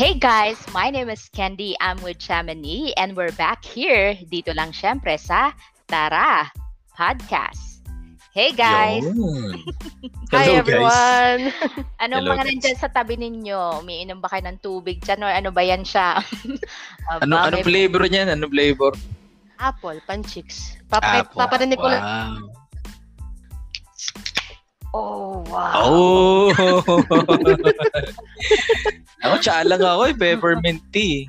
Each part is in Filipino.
Hey guys, my name is Candy. I'm with Chamonix and we're back here dito lang syempre sa Tara Podcast. Hey guys! Hi Hello, guys. everyone! Anong Hello, mga guys. nandyan sa tabi ninyo? Umiinom ba kayo ng tubig dyan or ano ba yan siya? Aba, Ano ano may- flavor niyan? Ano flavor? Apple, panchicks. Papa, Apple. paparinig ko lang. Wow. Oh, wow. Oh. Ako tsa lang ako eh, peppermint tea.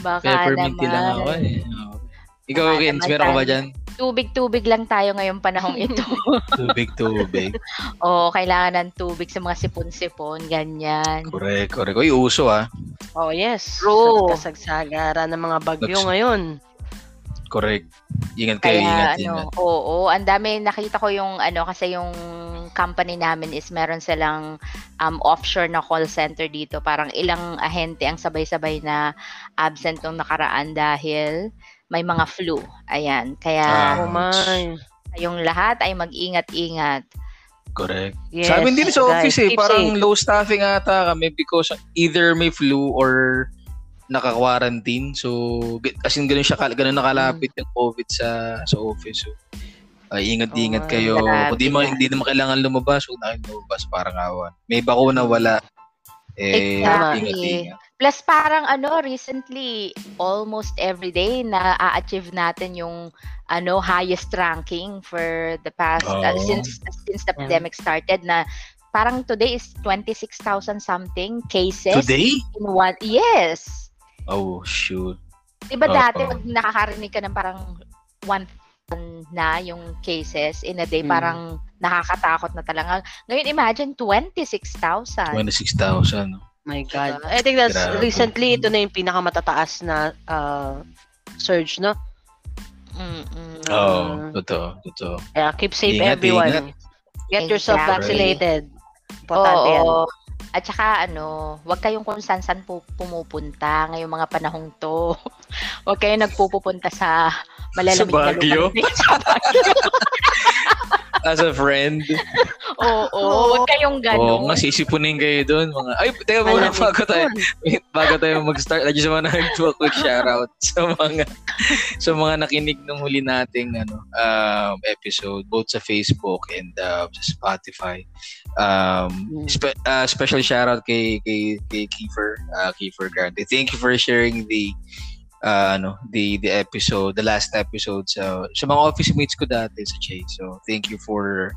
Baka Peppermint naman. tea lang ako eh. Oh. Ikaw, Baka Kins, meron ka ba dyan? Tubig-tubig lang tayo ngayong panahong ito. Tubig, tubig. Oo, kailangan ng tubig sa mga sipon-sipon, ganyan. Correct, correct. Uy, uso ah. Oh yes. True. Sa kasagsagara ng mga bagyo Nags- ngayon. Correct. Ingat kayo, Kaya ingat, ano, ingat. oo, ang dami nakita ko yung ano kasi yung company namin is meron silang um, offshore na call center dito. Parang ilang ahente ang sabay-sabay na absent nung nakaraan dahil may mga flu. Ayan. Kaya Ah. Oh my. yung lahat ay mag-ingat-ingat. Correct. Yes. Sa amin din sa guys, office eh, parang safe. low staffing ata kami because either may flu or naka-quarantine. So, g- as in, ganun, siya, ganun nakalapit yung COVID sa sa office. So, ay, ingat-ingat Oh, kayo. Kung di, mo, na. hindi naman kailangan lumabas, huwag na kayong lumabas. Parang awan. May bakuna, wala. Eh, Exactly. ingat-ingat. Plus parang ano, recently, almost every day na a-achieve natin yung ano highest ranking for the past uh, Oo. since since the Yeah. pandemic started na parang today is 26,000 something cases Today? in one yes. Oh, shoot. 'Di ba Oo. dati pag nakakarinig ka ng parang 1 na yung cases in a day Mm. parang nakakatakot na talaga. Ngayon imagine 26,000. 26,000. no? My God. I think that's Grabe. recently ito na yung pinakamatataas na uh, surge, no? Mm-mm. Oo, Ah. totoo, totoo. Yeah, keep safe Ingat, everyone. ingat. Get yourself Exactly. vaccinated. Importante yan. Oo. At saka ano, wag kayong kung saan-saan pu- pumupunta ngayong mga panahong to. wag kayong nagpupupunta sa malalamig Sa na lugar. Sa Baguio. As a friend, Oo, Oo. wag kayong Oo, ganun. nga sisipunin kayo doon. Mga, ay, teka muna, bago tayo, wait, bago tayo mag-start, I just wanna do a quick shoutout sa mga, sa mga nakinig nung huli nating ano, um, episode, both sa Facebook and uh, sa Spotify. Um, Mm. spe- uh, special shoutout kay, kay, kay Kiefer, uh, Kiefer Grande. Thank you for sharing the uh, ano the the episode the last episode sa sa mga office mates ko dati sa Chase so thank you for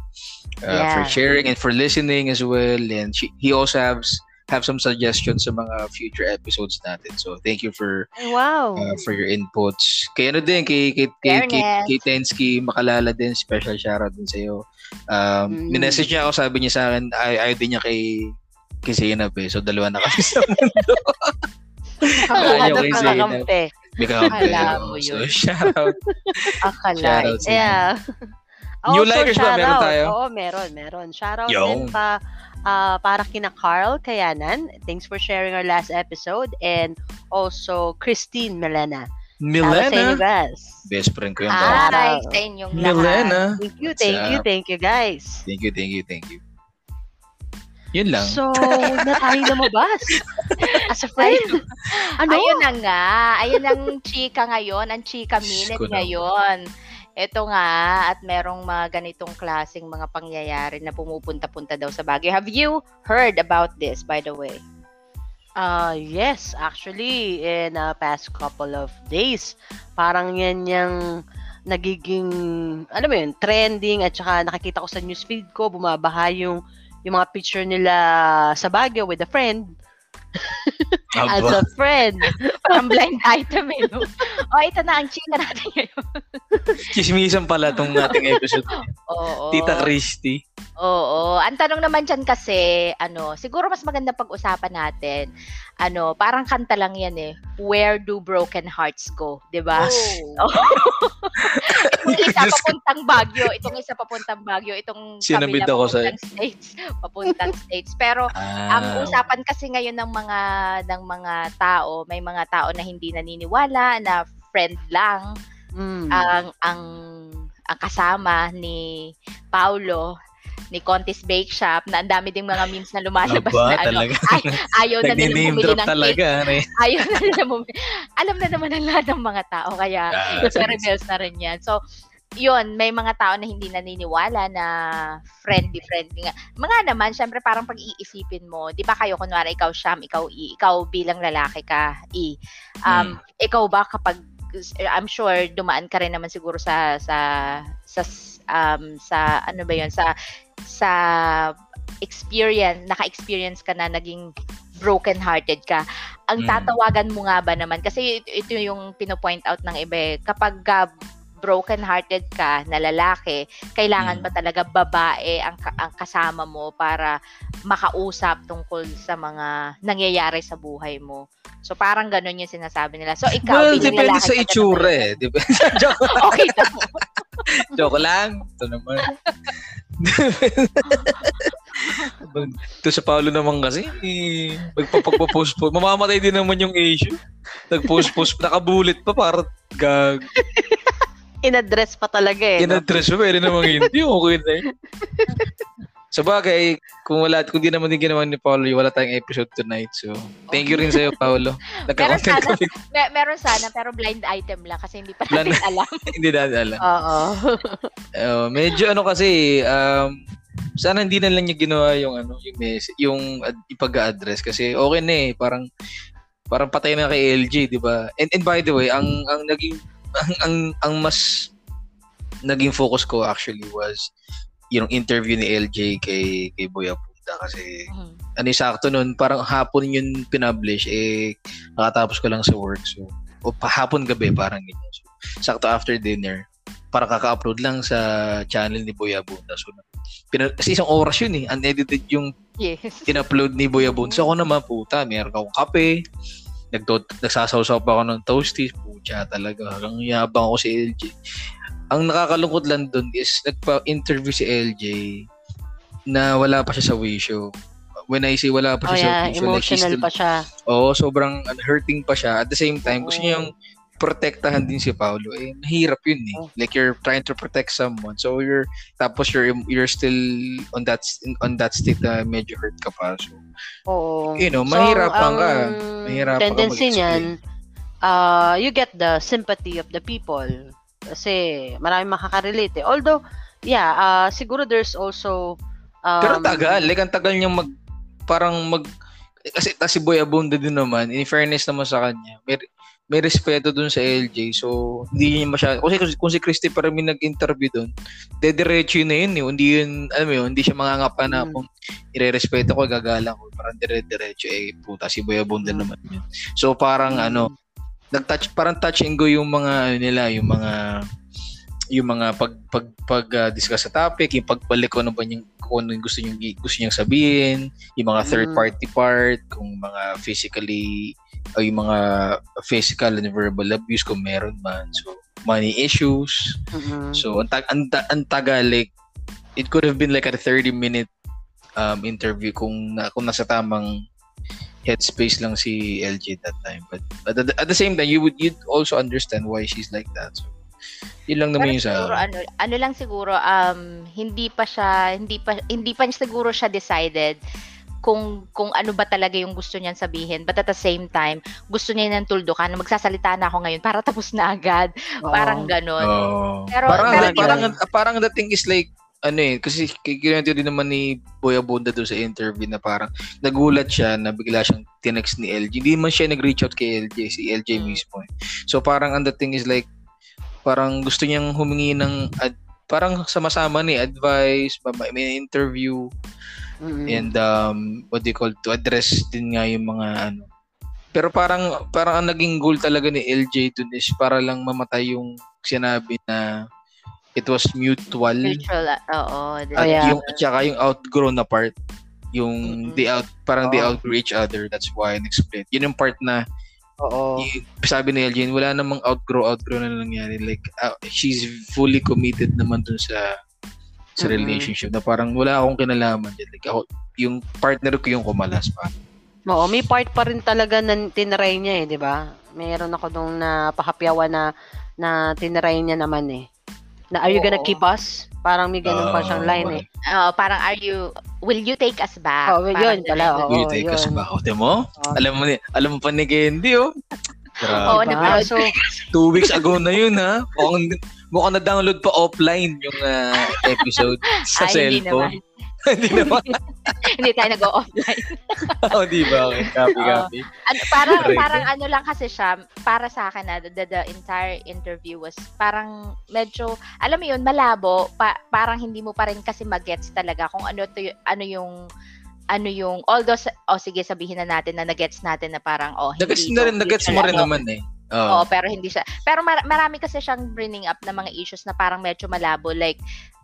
uh, for Yeah. sharing and for listening as well. And she, he also has have some suggestions sa mga future episodes natin. So thank you for wow. uh, for your inputs. Kay ano din kay kay kay, kay, kay Tensky makalala din special shoutout din sa iyo. Um, Mm. minessage niya ako sabi niya sa akin ay ayaw din niya kay kay Zainab eh. So dalawa na kami sa mundo. Ayaw kay Zainab. kakampi. Akala mo So yun. shoutout. Akala. Shoutout sa Yeah. New Also, likers ba? Meron tayo? Oo, meron, meron. Shoutout Yung. din pa ah, para kina Carl Kayanan. Thanks for sharing our last episode. And also Christine Melena. Milena. Best friend ko yung Ah. Hi sa inyong lahat. Milena. Thank you, thank you, thank you, guys. Thank you, thank you, thank you. Yun lang. So, na tayo lumabas. As a friend. Ano? Ayun na nga. Ayun ang chika ngayon. Ang chika minute ngayon. Ito nga, at merong mga ganitong klaseng mga pangyayari na pumupunta-punta daw sa Baguio. Have you heard about this, by the way? Uh, yes, actually, in the past couple of days, parang yan yung nagiging, ano ba yun, trending at saka nakikita ko sa newsfeed ko, bumabaha yung, yung mga picture nila sa Baguio with a friend. As a friend. Parang blind item eh. No? o, ito na ang chika natin ngayon. Chismisan pala tong ating episode. Oo. Tita Christy. Oo. Ang tanong naman dyan kasi, ano, siguro mas maganda pag-usapan natin, ano, parang kanta lang yan eh, Where do broken hearts go? 'Di ba? Oh. itong isa papuntang Baguio, itong isa papuntang Baguio, itong Sinabit kabila ako sa- papuntang states, papuntang states. Pero Ah, ang usapan kasi ngayon ng mga ng mga tao, may mga tao na hindi naniniwala na friend lang Mm. ang ang ang kasama ni Paulo ni Contis Bake Shop na ang dami ding mga memes na lumalabas Aba, na ano, talaga. ay, ayaw na nila bumili ng cake. talaga. Ano eh. Ayaw na nila bumili. Alam na naman ng lahat ng mga tao, kaya sa rebels na rin yan. So, yun, may mga tao na hindi naniniwala na friendly-friendly nga. Mga naman, syempre parang pag-iisipin mo, di ba kayo, kunwari ikaw Sham, ikaw I, ikaw bilang lalaki ka I. Um, Ikaw ba kapag, I'm sure dumaan ka rin naman siguro sa, sa, sa, um, sa, ano ba yun, sa, sa experience, naka-experience ka na naging broken-hearted ka. Ang Mm. tatawagan mo nga ba naman, kasi ito, ito yung pinopoint out ng iba, eh, kapag uh, broken-hearted ka na lalaki, kailangan Mm. ba talaga babae ang, ang kasama mo para makausap tungkol sa mga nangyayari sa buhay mo. So parang ganun yung sinasabi nila. So ikaw, Well, depende sa itsura eh. Depende. Joke, Okay na. joke lang. Ito naman. Ito sa Paolo naman kasi, eh, magpapagpo-post po. Mamamatay din naman yung issue. Nag-post-post, nakabulit pa para gag. In-address pa talaga eh. no? In-address mo, pwede namang hindi. Okay na yun. Sa bagay, kung wala, kung di naman din ginawa ni Paolo, wala tayong episode tonight. So, thank you rin sa'yo, Paolo. Nagka-content sana- kami. Mer- meron sana, pero blind item lang kasi hindi pa Blind- natin alam. hindi natin alam. Oo. Uh, medyo ano kasi, um, sana hindi na lang niya ginawa yung ano, yung message, yung ad- ipag-address kasi okay na eh, parang parang patay na kay LG, 'di ba? And, and by the way, ang ang naging ang ang, ang mas naging focus ko actually was yung interview ni LJ kay kay Boy Apunta kasi Mhm. ano sakto nun, parang hapon yun pinablish, eh, nakatapos ko lang sa work. So, o hapon gabi, parang ganyan. So, sakto after dinner, para kaka-upload lang sa channel ni Boy Abunda. So, pina- kasi isang oras yun eh, unedited yung Yes. in-upload ni Boy Abunda. So, ako naman, puta, meron akong kape, nagto nagsasawsaw pa ako ng toasties, pucha talaga, hanggang yabang ako si LJ. Ang nakakalungkot lang dun is, nagpa-interview si LJ na wala pa siya sa Wisho. When I say wala pa Oh siya sa yeah, Wisho, like he's emotional still, pa siya. Oo, sobrang ano, hurting pa siya. At the same time, gusto Oo. niya yung protektahan din si Paulo. Eh, mahirap yun eh. Oh. Like you're trying to protect someone. So you're tapos you're you're still on that on that state na medyo hurt ka pa. So, Oo. you know, So, mahirapan ka. ang Mahirapan ka tendency mag-explain. niyan, uh, you get the sympathy of the people. Kasi maraming makaka-relate eh. Although, yeah, uh, siguro there's also um, Pero tagal. Like, ang tagal niyang mag, parang mag, kasi tas si Boy Abunda din naman, in fairness naman sa kanya, may, may respeto dun sa LJ. So, hindi niya masyado, kasi kung, si Christy pa rin nag-interview dun, dediretso yun na yun. Eh. Hindi yun, alam mo yun, hindi siya mangangapa na Mm. kung ire-respeto ko, gagalang ko. Parang dire-diretso, eh, puta, si Boy Abunda Mm. naman yun. So, parang Mm. ano, nag-touch, parang touch and go yung mga, ano nila, yung mga, yung mga pag pag pag ah, discuss sa topic, yung pagbalik ko ano ba yung kung ano yung gusto niyo gusto niyang sabihin, yung mga third Mm. party part, kung mga physically o yung mga physical and verbal abuse kung meron man. So, money issues. mm-mm. So, ang, tag- ang, ang tagal, like, it could have been like a 30 minute um, interview kung, na, kung nasa tamang headspace lang si LG that time. But, but at, the, at the same time, you would you'd also understand why she's like that. So, yun lang naman Pero yung sa... siguro ano, ano lang siguro um hindi pa siya hindi pa hindi pa siguro siya decided kung kung ano ba talaga yung gusto niyan sabihin but at the same time gusto niya ng tuldukan magsasalita na ako ngayon para tapos na agad Oo. parang ganon Oh. Pero- parang, pero parang, yun- parang, the thing is like, ano eh, kasi kikwento din naman ni Boy Abunda doon sa interview na parang nagulat siya na bigla siyang tinext ni LG. Hindi man siya nag-reach out kay LJ, si LJ Mm. mismo. eh. So parang ang the thing is like, parang gusto niyang humingi ng, ad, parang sama-sama ni advice, ma- may interview, Mm-mm. and um, what do you call, to address din nga yung mga ano. Pero parang, parang ang naging goal talaga ni LJ dun is para lang mamatay yung sinabi na it was mutual mutual uh, oo at Oh, yeah. yung at saka yung outgrown na part yung Mm-mm. they out parang they Oo. outgrew each other that's why nag-split yun yung part na Oo. y- sabi ni LJ wala namang outgrow outgrow na nangyari like uh, she's fully committed naman dun sa sa Mm-mm. relationship na parang wala akong kinalaman dyan like ako yung partner ko yung kumalas pa Oo, may part pa rin talaga na tinry niya eh, di ba? Meron ako nung napahapyawan na na tinry niya naman eh. Na are you gonna Oo. keep us? Parang may ganun pa siyang line eh. Oo, parang are you, will you take us back? Oh, well, Parang yun pala, oo. Will you take us yun. back? O, di mo? Oo. Alam mo, ni- alam mo pa ni Candy, oh. Grabe. Oo, Diba? nag-load. So, Two weeks ago na yun, ha? Mukhang, mukhang na-download pa offline yung ah, episode sa Ay, hindi cellphone. naman. Hindi naman. hindi tayo nag-offline. oh, di ba? Okay, copy, Oo. copy. ano, parang parang ano lang kasi siya para sa akin na the, the entire interview was parang medyo alam mo yun malabo pa, parang hindi mo pa rin kasi magets talaga kung ano to ano yung ano yung although oh sige sabihin na natin na nagets natin na parang oh Nagets hindi na rin, nagets mo rin naman eh. Oo, Oo. pero hindi siya. Pero mar- marami kasi siyang bringing up na mga issues na parang medyo malabo like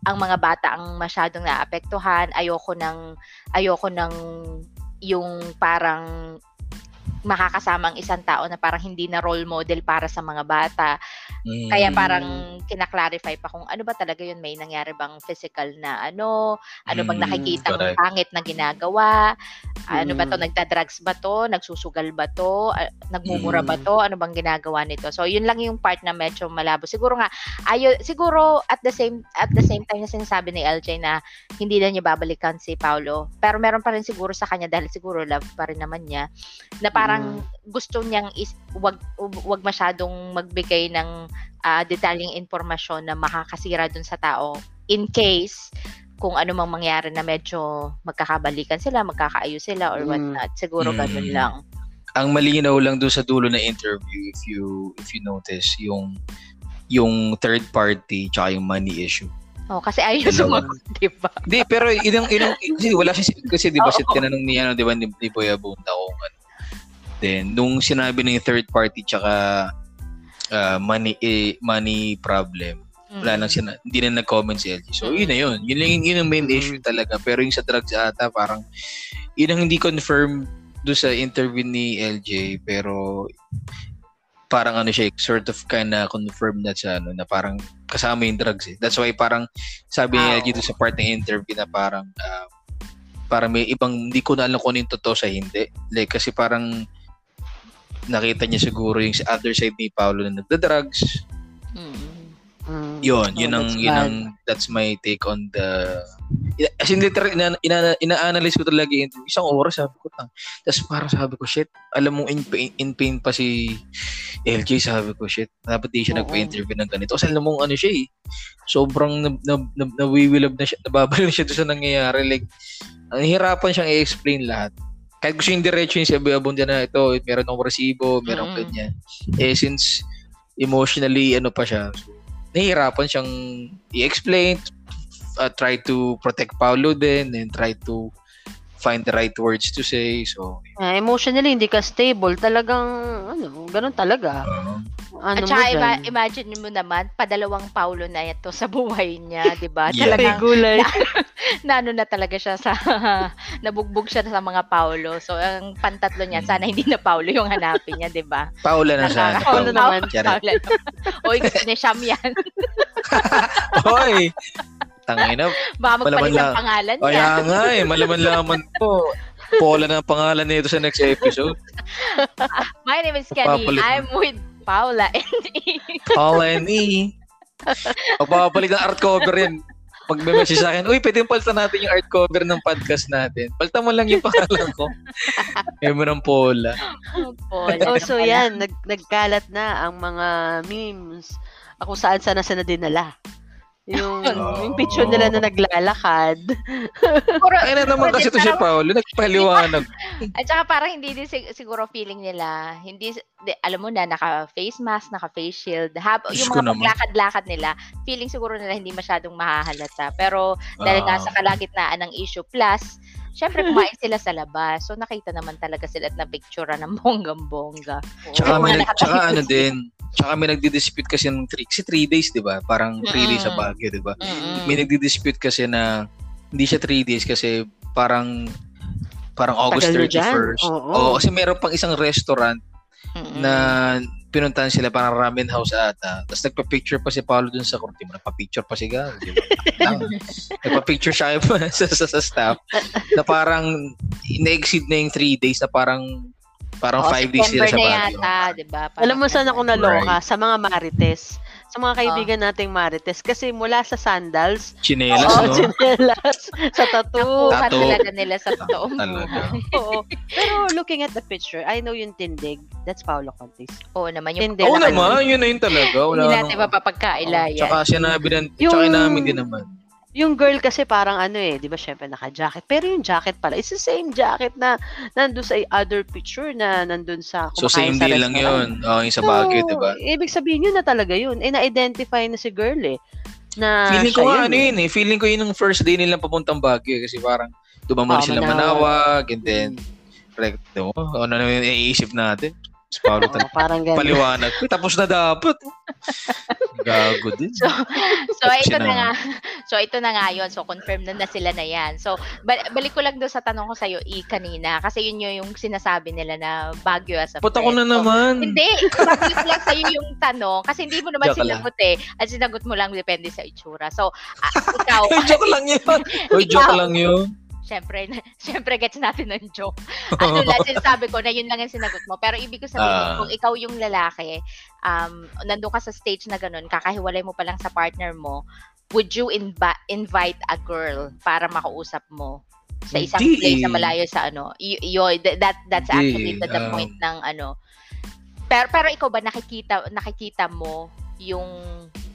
ang mga bata ang masyadong naapektuhan, ayoko ng ayoko ng yung parang makakasama ang isang tao na parang hindi na role model para sa mga bata. Mm. Kaya parang kinaklarify pa kung ano ba talaga yun, may nangyari bang physical na ano, ano bang Mm, nakikita ng correct. pangit na ginagawa, ano ba to, Mm. nagda-drugs ba to, nagsusugal ba to, nagmumura ba Mm. to, ano bang ginagawa nito. So yun lang yung part na medyo malabo. Siguro nga ayo siguro at the same at the same time na sinasabi ni LJ na hindi na niya babalikan si Paulo. Pero meron pa rin siguro sa kanya dahil siguro love pa rin naman niya na parang gusto niyang is, wag wag masyadong magbigay ng ah, detalyeng impormasyon na makakasira dun sa tao in case kung ano mang mangyari na medyo magkakabalikan sila, magkakaayos sila or Mm. whatnot. Siguro Mm. ganun lang. ang malinaw lang doon sa dulo na interview if you if you notice yung yung third party tsaka yung money issue. Oh, kasi ayaw sumagot, di ba? Hindi, pero yun ang, yun ang, kasi wala siya, kasi di ba siya Oo. tinanong ni, ano, di ba, ni, ni Boy Abunda kung ano. Then, nung sinabi ng third party tsaka ah, money, eh, money problem, wala Mm. nang sina, hindi na nag-comment si LG. So, yun na yun. Yun, lang, yun ang main Mm. issue talaga. Pero yung sa drugs ata, parang, yun ang hindi confirm do sa interview ni LJ, pero parang ano siya, sort of kind of confirm na sa ano, na parang kasama yung drugs eh. That's why parang sabi ni Ah, LJ doon sa part ng interview na parang ah, parang may ibang hindi ko na alam kung ano yung totoo sa hindi. Like kasi parang nakita niya siguro yung other side ni Paolo na nagda-drugs. Mm. Mm. Yun, Oh, yun ang yun ang that's my take on the as in literal ina, ina, ina-analyze ko talaga yung. Isang oras sabi ko tang. Tapos parang sabi ko shit, alam mo in pain, in pain pa si LJ sabi ko shit. Dapat di siya Oo. nagpa-interview ng ganito. Kasi alam mo ano siya eh. Sobrang na, na, na, nawiwilab na siya, nababaliw siya doon sa nangyayari. Like, ang hirapan siyang i-explain lahat. Kahit gusto yung diretso yung sabi abunda na ito, meron akong resibo, meron Mm. ganyan. Eh, since emotionally, ano pa siya, so, nahihirapan siyang i-explain, uh, try to protect Paulo din, and try to find the right words to say. So, Ah, emotionally, hindi ka stable. Talagang, ano, ganun talaga. uh, Ano At mo saka ima- imagine mo naman, padalawang Paulo na ito sa buhay niya, di ba? Yeah. May Talagang gulay. na na talaga siya sa nabugbog siya sa mga Paulo. So ang pantatlo niya sana hindi na Paulo yung hanapin niya, 'di ba? Paula na sana. Paula naman. Paulo. Oy, gusto ni Sham yan. Hoy! Tangina. Baka magpalit Malaman ng lang. pangalan niya. Kaya nga eh, malaman-laman po. Paula na ang pangalan nito sa next episode. My name is Kenny. Papalit. I'm with Paula and E. Paula and E. Magpapalit ng art cover yan. Magme-message sa akin, uy, pwede palitan natin yung art cover ng podcast natin. Palitan mo lang yung pangalan ko. Ayaw mo ng Paula. Paula. Oh, so yan, nag, nagkalat na ang mga memes ako saan sana sa dinala. Yung, Oh. yung picture nila na naglalakad. Siguro, Ay na naman kasi to si Paolo, nagpaliwanag. At saka parang hindi din sig- siguro feeling nila, hindi, di, alam mo na, naka-face mask, naka-face shield. Hab, yung mga paglakad-lakad nila, feeling siguro nila hindi masyadong mahahalata. Pero dahil Ah. nasa kalagitnaan ng issue, plus, syempre kumain sila sa labas. So nakita naman talaga sila at na-picture ng bonggang-bongga. Tsaka, may, tsaka ano din, tsaka may nagdi-dispute kasi ng three, kasi three days, di ba? Parang three days sa Mm. Baguio, di ba? Mm-mm. May nagdi-dispute kasi na hindi siya three days kasi parang parang August Tagal na dyan. 31st. Oo. Oo, kasi meron pang isang restaurant Mm-mm. na pinuntahan sila parang ramen house ata. Tapos nagpa-picture pa si Paolo dun sa kurti mo. Nagpa-picture pa si Garo. Di ba? Ah, nagpa-picture siya sa, sa, sa staff na parang na-exceed na yung three days na parang parang Oo, five days sila sa September na Baguio. yata, di ba? Alam mo saan ako naloka? Right. Sa mga marites. sa mga kaibigan nating Marites kasi mula sa sandals, Chinelas, oo, no? chinelas, sa tattoo, Nakuha Tattoo. talaga nila sa totoong oo. Pero looking at the picture, I know yung tindig, that's Paolo Contis. Oo naman yung Hindi, Oo naman, yun na yun talaga. Wala hindi natin mapapagkaila Oh, yan. Tsaka sinabi din, Yung- tsaka namin din naman. Yung girl kasi parang ano eh, di ba syempre naka-jacket. Pero yung jacket pala, it's the same jacket na nandun sa other picture na nandun sa So same sa day lang yun. Oh, yung sa So, di ba? Ibig sabihin yun na talaga yun. Eh, na-identify na si girl eh. Na Feeling ko yun, ano eh. yun eh. Feeling ko yun yung first day nilang papuntang Baguio kasi parang dumamon Ah, sila Manawag. manawag and then like, no, ano na yung iisip natin. Oo, talaga parang ganun. paliwanag. Tapos na dapat. Gago din. So, so ito yun na nga. So ito na nga 'yon. So confirm na na sila na 'yan. So bal- balik ko lang doon sa tanong ko sa iyo i kanina kasi yun yung, yung sinasabi nila na Baguio as a Puta ko na friend. So, naman. hindi, ko lang sa'yo yung tanong. Kasi hindi mo naman Joke lang. sinagot eh. At sinagot mo lang depende sa itsura. So, ah, ikaw, joke lang yun. Joke lang yun. Syempre, syempre gets natin ng joke. Ano lang, sinasabi ko na yun lang ang sinagot mo. Pero ibig ko sabihin, Ah. kung ikaw yung lalaki, um, nandun ka sa stage na ganun, kakahiwalay mo pa lang sa partner mo, would you invi- invite a girl para makausap mo sa isang Hindi place na malayo sa ano? Y- yo- th- that that's Hindi, actually the, the um, point ng ano. Pero pero ikaw ba nakikita nakikita mo yung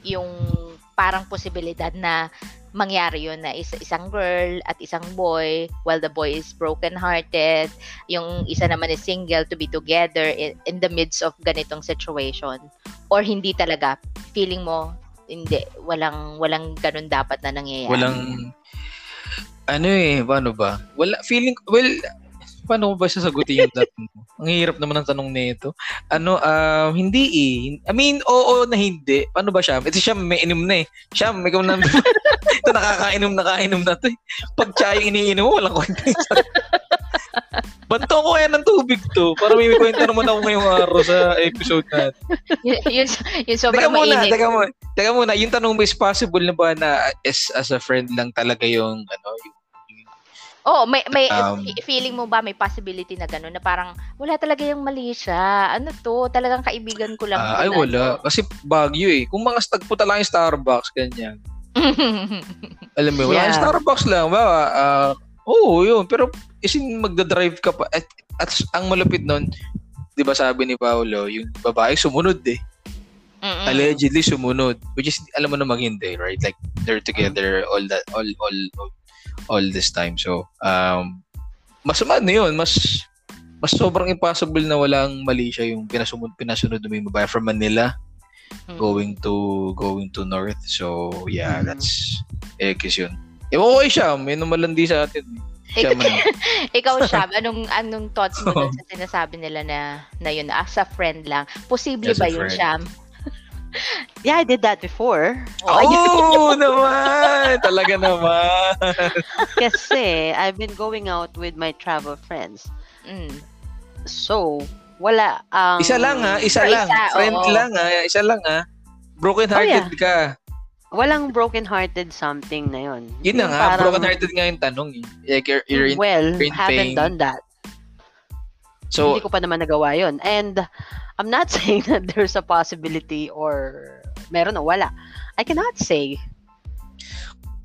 yung parang posibilidad na mangyari yun na is, isang girl at isang boy while the boy is broken hearted yung isa naman is single to be together in, in the midst of ganitong situation or hindi talaga feeling mo hindi walang walang ganun dapat na nangyayari Walang, ano eh, paano ba? Wala, feeling, well, paano ko ba sasagutin yung tanong mo? Ang hirap naman ng tanong nito. Ano, um, hindi eh. I mean, oo na hindi. Paano ba siya? Ito siya, may inom na eh. Siya, may ikaw na. ito nakakainom, nakainom na to eh. Pag yung iniinom mo, walang kwenta. Banto ko kaya ng tubig to. Para may, kwenta naman ako ngayong araw sa episode natin. yun, yun, yun Teka sobrang muna, mainit teka muna. Teka muna, yung tanong ba is possible na ba na as, as a friend lang talaga yung ano, yung, Oh, may may Um, fe- feeling mo ba may possibility na gano'n na parang wala talaga yung mali siya. Ano to? Talagang kaibigan ko lang. To ay na wala. Kasi Baguio eh. Kung mga stagpo lang yung Starbucks, ganyan. Alam mo, wala Yeah. yung Starbucks lang. Ba, ah, oo, yun. Pero isin magdadrive ka pa. At, at ang malupit nun, di ba sabi ni Paolo, yung babae sumunod eh. Mm-mm. Allegedly sumunod. Which is, alam mo naman hindi, right? Like, they're together all that, all, all, all, all this time. So, um, mas ano yun, mas, mas sobrang impossible na walang mali siya yung pinasunod, pinasunod na may from Manila Mm. going to going to north. So, yeah, Mhm. that's X yun. Ewan ko kay Sham, yun ang malandi sa atin. Siya man. Ikaw, Shab, anong anong thoughts mo dun sa sinasabi nila na na yun as a friend lang? Posible As ba yun. Sham? Yeah, I did that before. Oh, naman! Talaga naman! Kasi I've been going out with my travel friends. Mm. So, wala ang... Isa lang ha, isa lang. isa, Friend oo. lang ha, isa lang ha. Broken hearted Oh, ka. Walang broken-hearted something na yun. Yun na nga, parang, broken hearted nga yung tanong eh. Like, you're, you're in, well, you're in haven't pain. done that. So, Hindi ko pa naman nagawa yun. And I'm not saying that there's a possibility or meron o wala. I cannot say.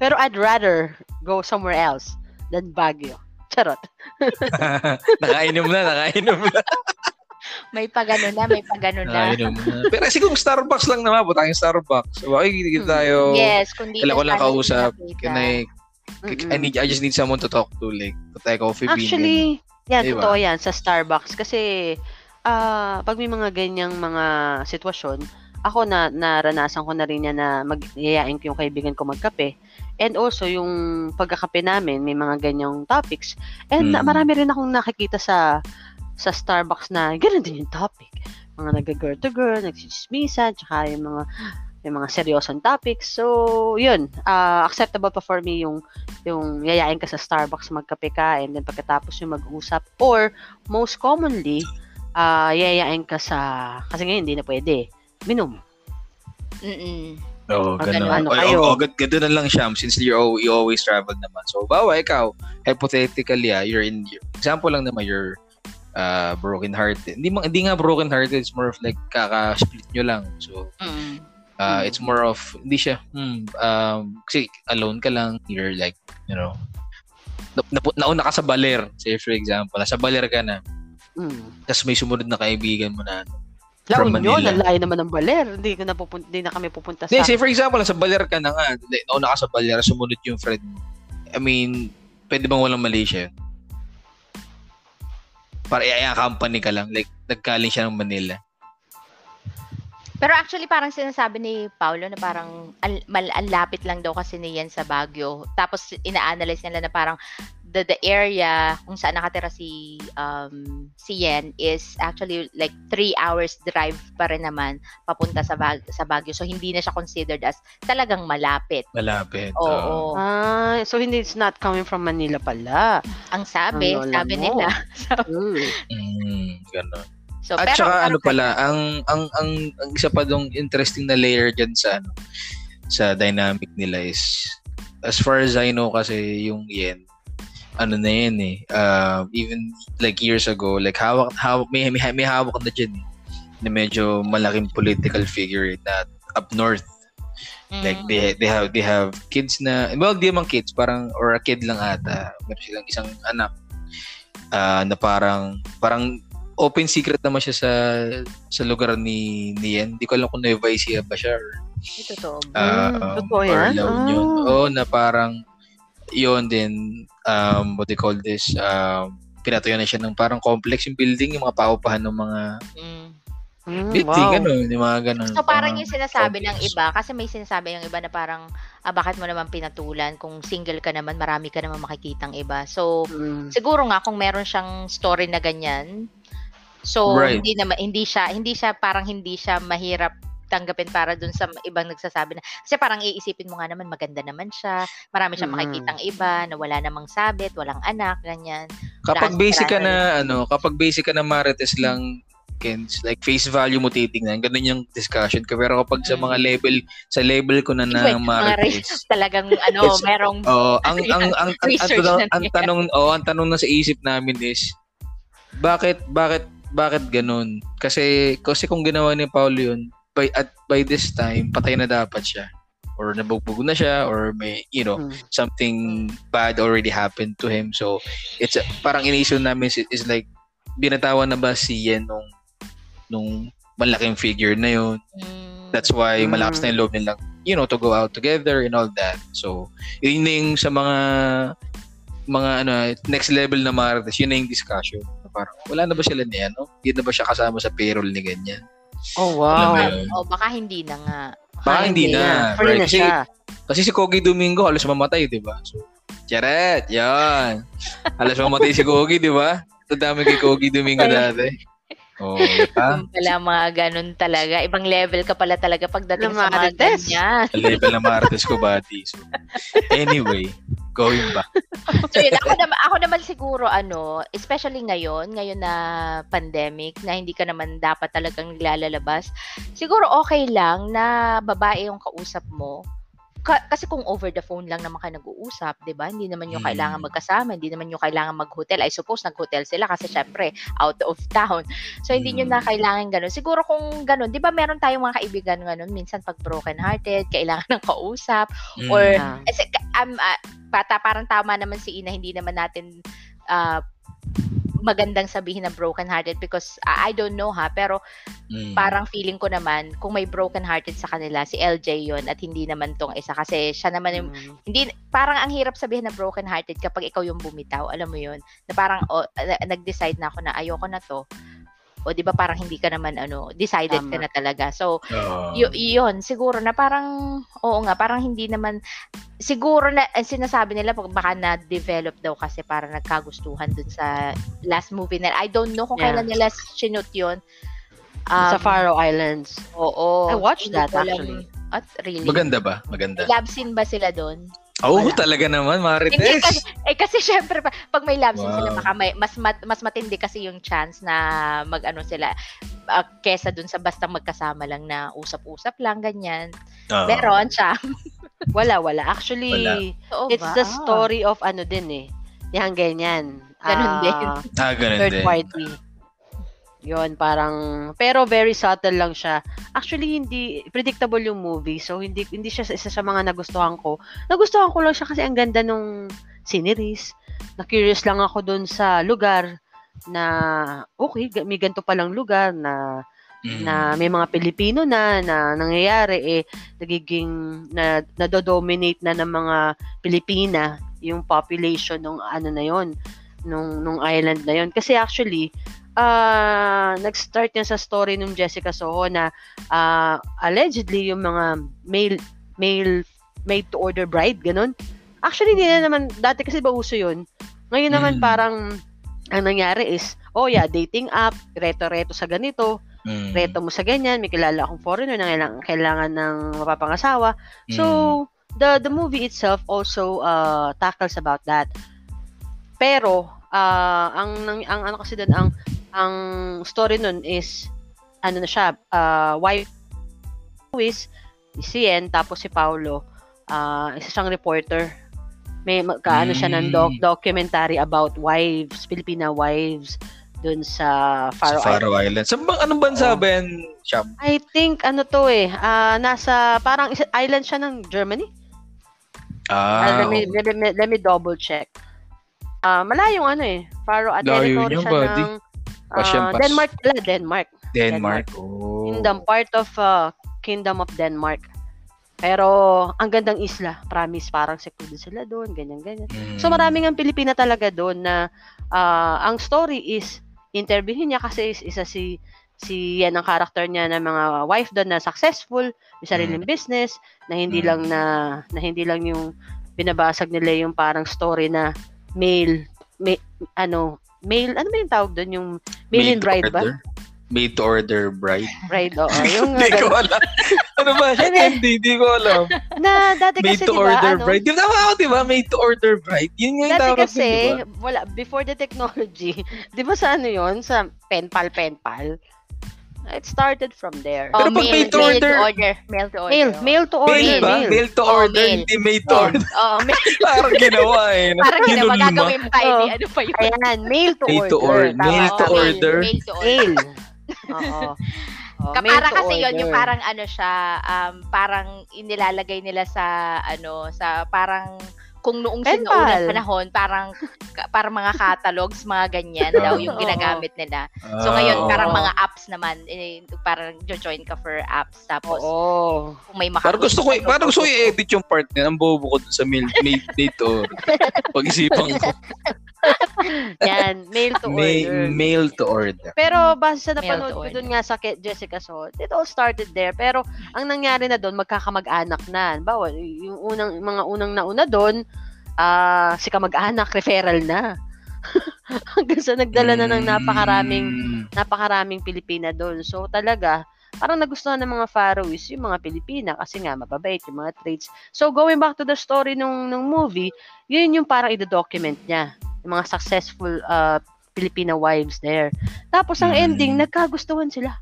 Pero I'd rather go somewhere else than Baguio. Charot. nakainom na, nakainom na. May pagano na, may pagano na. nakainom na. Pero kasi kung Starbucks lang naman, buta yung Starbucks. So, okay, kita tayo. Yes, kundi Kailan ko lang kausap. Can I, I need, I just need someone to talk to. Like, patay coffee bean. Yan, Diba? totoo yan sa Starbucks. Kasi, ah pag may mga ganyang mga sitwasyon, ako na naranasan ko na rin yan na magyayain ko yung kaibigan ko magkape. And also, yung pagkakape namin, may mga ganyang topics. And Mm. marami rin akong nakikita sa sa Starbucks na ganun din yung topic. Mga nag-girl to girl, nagsismisan, tsaka yung mga yung mga seryosong topics. So, yun. ah, acceptable pa for me yung yung yayain ka sa Starbucks magkape ka and then pagkatapos yung mag-usap or most commonly ah yayain ka sa kasi ngayon hindi na pwede minum Mm-mm. Oo, oh, ganun. ano, ano Ay, kayo? oh, oh, ganun na lang siya since you, you always travel naman. So, bawa ikaw, hypothetically, ah, you're in, example lang naman, you're uh, broken hearted. Hindi, hindi nga broken hearted, it's more of like kaka-split nyo lang. So, Mm. Uh, Mm. It's more of, hindi siya, hmm, um, kasi alone ka lang, you're like, you know, na, napu- nauna ka sa baler, say for example, sa baler ka na, Mm. tapos may sumunod na kaibigan mo na, La From Union, Manila. ang naman ng baler. Hindi ko na pupunta, hindi na kami pupunta sa... Hindi, say for example, sa baler ka na nga, like, nauna ka sa baler, sumunod yung friend mo. I mean, pwede bang walang Malaysia? Para i company ka lang, like, nagkaling siya ng Manila. Pero actually parang sinasabi ni Paulo na parang al, mal, ang lapit lang daw kasi ni Yen sa Baguio. Tapos ina-analyze nila na parang the the area kung saan nakatira si um si Yen is actually like three hours drive pa rin naman papunta sa Bag, sa Baguio. So hindi na siya considered as talagang malapit. Malapit. Oo. Ah, so hindi it's not coming from Manila pala. Ang sabi, Ang lola sabi mo. nila. Mm. Mm, ganun. So At pero, saka ano pala, ang, ang, ang, ang isa pa dong interesting na layer dyan sa, ano, sa dynamic nila is, as far as I know kasi yung Yen, ano na yan eh, uh, even like years ago, like hawak, hawak may, may, may hawak na dyan eh, na medyo malaking political figure na up north. Like mm, they they have they have kids na well di man kids parang or a kid lang ata. Meron silang isang anak ah, na parang parang open secret naman siya sa sa lugar ni ni Yen. Hindi ko alam kung Nueva Ecija ba siya or Ay, totoo. ba? ah, Mm, um, totoo or yan? La Union. Ah. Oo, na parang yun din um what they call this um pinatayo na siya ng parang complex yung building yung mga paupahan ng mga Mm. Mm, building wow. ano yung mga ganun So parang yung sinasabi ng complex. iba, kasi may sinasabi yung iba na parang, ah, bakit mo naman pinatulan? Kung single ka naman, marami ka naman makikitang iba. So, Mm. siguro nga kung meron siyang story na ganyan, so Right. hindi naman hindi siya hindi siya parang hindi siya mahirap tanggapin para dun sa ibang nagsasabi na kasi parang iisipin mo nga naman maganda naman siya marami siyang Mm. makikitang iba na wala namang sabit walang anak ganyan Kapag Wala basic ka na ano, kapag basic ka na marites lang Kens, like face value mo titingnan, ganun yung discussion ko. Pero kapag sa Mm. mga level, sa level ko na na Wait, mga marites, talagang ano merong oh, ang ang ang, ang, ang, ang niya. tanong, oh, ang tanong na sa isip namin is bakit bakit bakit ganun? Kasi kasi kung ginawa ni Paulo yun, by at by this time patay na dapat siya or nabugbog na siya or may you know Mm. something bad already happened to him. So, it's a, parang iniisip namin is, is like, binatawan na ba si Yen nung, nung malaking figure na yun? Mm, That's why Mm. malakas na yung loob nilang, you know, to go out together and all that. So, yun na yung sa mga mga ano, next level na marites, yun na yung discussion. Parang, wala na ba sila ni ano? Hindi na ba siya kasama sa payroll ni ganyan? Oh, wow. oh baka hindi na nga Baka hindi na. Free right? na Kasi, siya. Kasi si Kogi Domingo halos mamatay, di ba? So, Charet, yan. Halos mamatay si Kogi, di ba? Ang dami kay Kogi Domingo dati. Oh? Yung pala mga ganun talaga. Ibang level ka pala talaga pagdating sa mga ganyan. Level na Martes ko, buddy. So, anyway, going back. So yun, ako naman, ako naman siguro ano, especially ngayon, ngayon na pandemic, na hindi ka naman dapat talagang naglalabas, siguro okay lang na babae yung kausap mo. Ka- kasi kung over the phone lang naman kayo nag-uusap, 'di ba? Hindi naman yung Mm. kailangan magkasama, hindi naman yung kailangan mag-hotel. I suppose nag-hotel sila kasi syempre out of town. So hindi nyo Mm. na kailangan ganun. Siguro kung ganun, 'di ba meron tayong mga kaibigan ganun, minsan pag broken hearted, kailangan ng kausap Mm. Or- Ah. Um, ah, pata, parang tama naman si Ina, hindi naman natin ah, magandang sabihin na broken hearted because ah, I don't know ha, pero Mm. parang feeling ko naman kung may broken hearted sa kanila si LJ yon at hindi naman tong isa kasi siya naman yung Mm. hindi parang ang hirap sabihin na broken hearted kapag ikaw yung bumitaw, alam mo yon na parang oh, na- nag-decide na ako na ayoko na to. O di ba parang hindi ka naman ano, decided ka Tama. na talaga. So Oo. Y- yun, siguro na parang, oo nga, parang hindi naman, siguro na, sinasabi nila, pag baka na-develop daw kasi para nagkagustuhan dun sa last movie nila. I don't know kung Yeah. kailan nila sinut yun. sa Um, Faroe Islands. Oo. I watched that, actually. At really? Maganda ba? Maganda. Love scene ba sila doon? Oo, Wala. talaga naman, Hindi Marites. kasi, eh kasi syempre pa, pag may love scene sila, Wow. baka may, mas, mat, mas matindi kasi yung chance na mag-ano sila, ah, kesa dun sa basta magkasama lang na usap-usap lang, ganyan. Oo. Meron siya. Wala, wala. Actually, Wala. It's ba? the story of ano din eh. Yan, ganyan. Ganun Ah, din. Ah, ganun Third din. party. Yon, parang pero very subtle lang siya. Actually hindi predictable yung movie. So hindi hindi siya isa sa mga nagustuhan ko. Nagustuhan ko lang siya kasi ang ganda nung sceneries. Na curious lang ako doon sa lugar na okay, may ganito palang lugar na mm. na may mga Pilipino na na nangyayari eh nagiging na nadodominate na ng mga Pilipina yung population ng ano na yon nung nung island na yon kasi actually uh, nag-start niya sa story ng Jessica Soho na uh, allegedly yung mga male male made to order bride ganun actually hindi na naman dati kasi ba uso yun ngayon naman mm. parang ang nangyari is oh yeah dating app reto-reto sa ganito mm. reto mo sa ganyan may kilala akong foreigner na kailangan, kailangan ng mapapangasawa so mm. the the movie itself also uh, tackles about that pero uh, ang ang ano kasi doon ang ang story nun is ano na siya uh, wife is si Yen tapos si Paulo uh, isa siyang reporter may kaano mm. siya ng doc, hmm. documentary about wives Filipina wives doon sa Faroe, sa Faroe Islands. Sa bang anong bansa oh. ba yan? I think ano to eh, uh, nasa parang island siya ng Germany. Ah. Uh, let, me, let, me, let me double check. Uh, malayong ano eh, Faroe territory siya buddy. ng Uh, Denmark pala, Denmark. Denmark. Denmark. Oh. Kingdom, part of uh, Kingdom of Denmark. Pero ang gandang isla, promise, parang secluded sila doon, ganyan-ganyan. Mm. So maraming ang Pilipina talaga doon na uh, ang story is interviewin niya kasi is, isa si si yan ang character niya ng mga wife doon na successful, may sariling mm. business, na hindi mm. lang na na hindi lang yung binabasag nila yung parang story na male, may, ano, male, ano ba yung tawag doon? Yung male in bride ba? Made to order bride. Bride, oo. Yung, hindi ko alam. ano ba siya? hindi, hindi ko alam. Na, dati made kasi, to diba, order ano, bride. Di ba ako, di ba? Made to order bride. Yun nga yung Dati kasi, diba? wala, before the technology, di ba sa ano yun? Sa penpal, penpal. It started from there. Oh, mail, mail, to order. order. Mail to order. Mail, mail to order. Mail ba? Mail, mail to oh, order, mail. hindi mail to order. Oo, oh, mail. Parang ginawa eh. Parang ginawa, gagawin mo tayo. Oh. Ano pa yun? Ayan, mail to mail order. To order. Mail to order. Mail to order. Mail. Oo. Oh, Kapara kasi yon yung parang ano siya, um, parang inilalagay nila sa ano, sa parang kung noong sinuunang panahon, parang parang mga catalogs, mga ganyan daw yung ginagamit nila. So ngayon, parang mga apps naman, eh, parang jo-join ka for apps. Tapos, Oo. kung may makakuha. Parang gusto ko, parang gusto ko i-edit yung part niya. Ang bobo ko sa mail, mail date Pag-isipan ko. Yan, mail to order. Mail to order. Pero base sa napanood ko dun nga sa Jessica So, it all started there. Pero ang nangyari na doon, magkakamag-anak na. Bawa, yung unang, mga unang nauna doon, uh, si kamag-anak, referral na. Hanggang sa nagdala na ng napakaraming mm. napakaraming Pilipina doon. So talaga, parang nagustuhan ng mga Faroese yung mga Pilipina kasi nga mababait yung mga traits. So going back to the story nung nung movie, yun yung parang i-document niya. Yung mga successful uh, Filipina wives there. Tapos ang mm. ending, nagkagustuhan sila.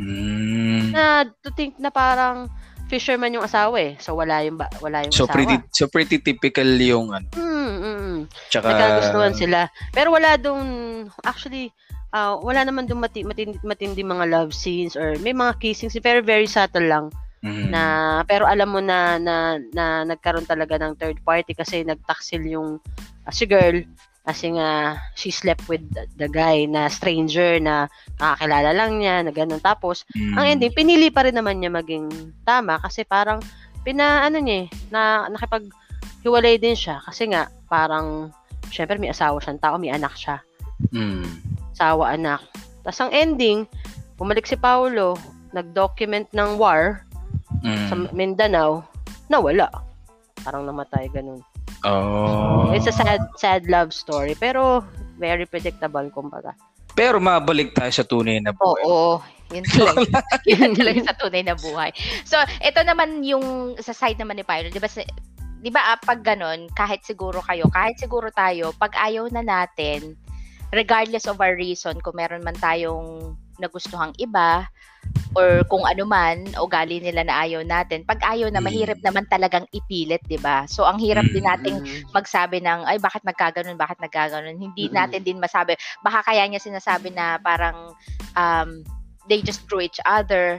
Mm. Na to think na parang fisherman yung asawa eh. So wala yung ba, wala yung so asawa. Pretty, so pretty typical yung ano. Mm, mm. Tsaka nagkagustuhan sila. Pero wala dong actually uh, wala naman dong mati, matindi, matindi mga love scenes or may mga kissing scenes very very subtle lang. Mm-hmm. na pero alam mo na, na na nagkaroon talaga ng third party kasi nagtaksil yung uh, si girl kasi nga, she slept with the, the guy na stranger na nakakilala lang niya, na ganun. Tapos, mm. ang ending, pinili pa rin naman niya maging tama kasi parang, pina, ano niya eh, na, nakipaghiwalay din siya. Kasi nga, parang, syempre may asawa siyang tao, may anak siya. Mm. Asawa, anak. Tapos ang ending, bumalik si Paulo, nag-document ng war mm. sa Mindanao, nawala. Parang namatay, ganun. Oh. It's a sad sad love story pero very predictable kumbaga. Pero mabalik tayo sa tunay na buhay. Oo. Yun talaga. yun talaga sa tunay na buhay. So, ito naman yung sa side naman ni Pyro. Di ba, di ba ah, pag ganun, kahit siguro kayo, kahit siguro tayo, pag ayaw na natin, regardless of our reason, kung meron man tayong nagustuhang iba or kung ano man ugali nila na ayaw natin. Pag ayaw na Mm. mahirap naman talagang ipilit, 'di ba? So ang hirap din nating Mm. magsabi ng ay bakit nagkaganon, bakit nagkaganon. Hindi Mm. natin din masabi. Baka kaya niya sinasabi na parang um they just drew each other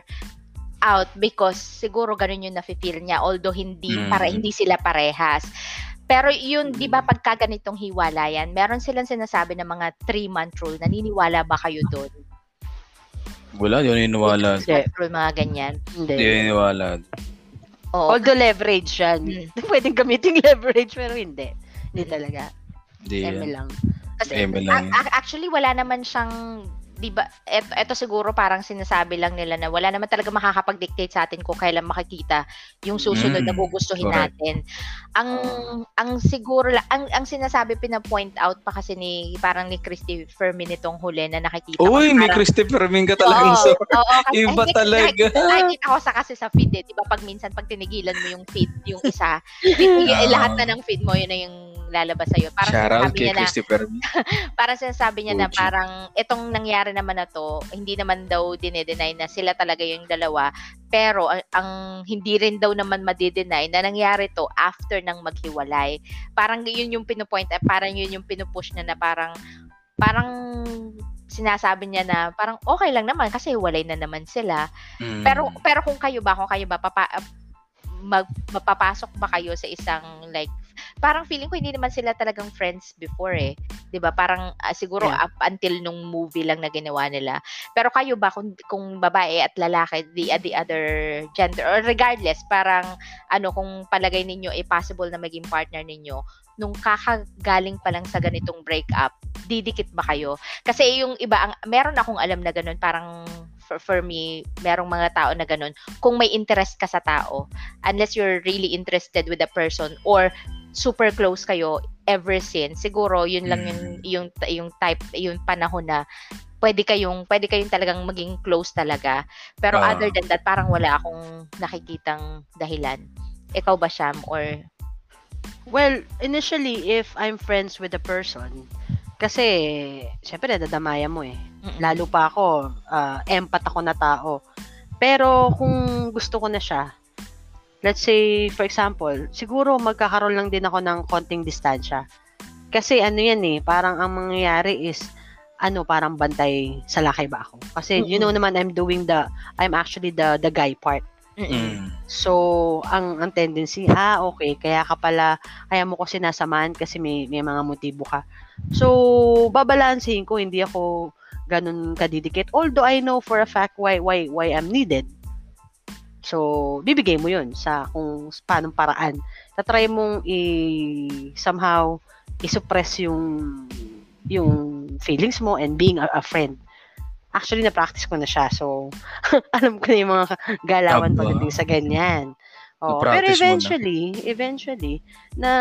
out because siguro ganun yung nafe-feel niya although hindi Mm. para hindi sila parehas. Pero yun, 'di ba Mm. pagka ganitong hiwalayan, meron silang sinasabi ng mga 3 month rule. Naniniwala ba kayo doon? Wala, di ako naniniwala. Hindi. Month rule mga ganyan. Hindi. Di ako naniniwala. Oo. Although leverage yan. Mm. Pwedeng gamitin leverage pero hindi. Hindi talaga. Di Eme lang. Kasi Eme lang a- actually wala naman siyang 'di ba eto, eto siguro parang sinasabi lang nila na wala naman talaga makakapag-dictate sa atin kung kailan makikita yung susunod na Mm, gugustuhin correct. natin. Ang ang siguro la- ang ang sinasabi pina-point out pa kasi ni parang ni Christy Fermin nitong huli na nakikita ko. Uy, may parang- Christopher Min ka Oo, talagang so. oo, kasi- Iba hindi, talaga. Nakikita, ko sa kasi sa feed eh. Di ba pag minsan pag tinigilan mo yung feed, yung isa, titigil, Ah. lahat na ng feed mo, yun na yung lalabas sa'yo. Parang Shout out sinasabi kay niya na, parang sinasabi niya na OG. parang itong nangyari naman na to, hindi naman daw dinedeny na sila talaga yung dalawa. Pero ang, ang hindi rin daw naman madidenay na nangyari to after nang maghiwalay. Parang yun yung pinupoint, eh, parang yun yung pinupush na na parang parang sinasabi niya na parang okay lang naman kasi hiwalay na naman sila. Mm. Pero pero kung kayo ba, kung kayo ba papa, mag, mapapasok ba kayo sa isang like parang feeling ko hindi naman sila talagang friends before eh. 'Di ba? Parang ah, siguro Yeah. up until nung movie lang na ginawa nila. Pero kayo ba kung kung babae at lalaki, the the other gender or regardless, parang ano kung palagay ninyo eh possible na maging partner ninyo nung kakagaling pa lang sa ganitong breakup, didikit ba kayo? Kasi yung iba, ang, meron akong alam na ganun, parang for, for me, merong mga tao na ganun, kung may interest ka sa tao, unless you're really interested with the person or super close kayo ever since, siguro yun lang yung, yung, yung type, yung panahon na pwede kayong, pwede kayong talagang maging close talaga. Pero Ah. other than that, parang wala akong nakikitang dahilan. Ikaw ba, Sham? Or, Well, initially, if I'm friends with a person, kasi, syempre, dadamaya mo eh. Mm-mm. Lalo pa ako, ah, empath ako na tao. Pero kung gusto ko na siya, let's say, for example, siguro magkakaroon lang din ako ng konting distansya. Kasi ano yan eh, parang ang mangyayari is, ano, parang bantay sa lakay ba ako. Kasi, you know naman, I'm doing the, I'm actually the, the guy part. Mm-mm. Mm. So, ang ang tendency, ah, okay, kaya ka pala, kaya mo ko sinasamahan kasi may, may mga motibo ka. So, babalansin ko, hindi ako ganun kadidikit. Although I know for a fact why why why I'm needed. So, bibigay mo 'yun sa kung paanong paraan. Tatry mong i somehow i-suppress yung yung feelings mo and being a, a friend. Actually, na-practice ko na siya. So, alam ko na yung mga galawan pagdating sa ganyan. Oh, pero mo na. eventually, eventually, na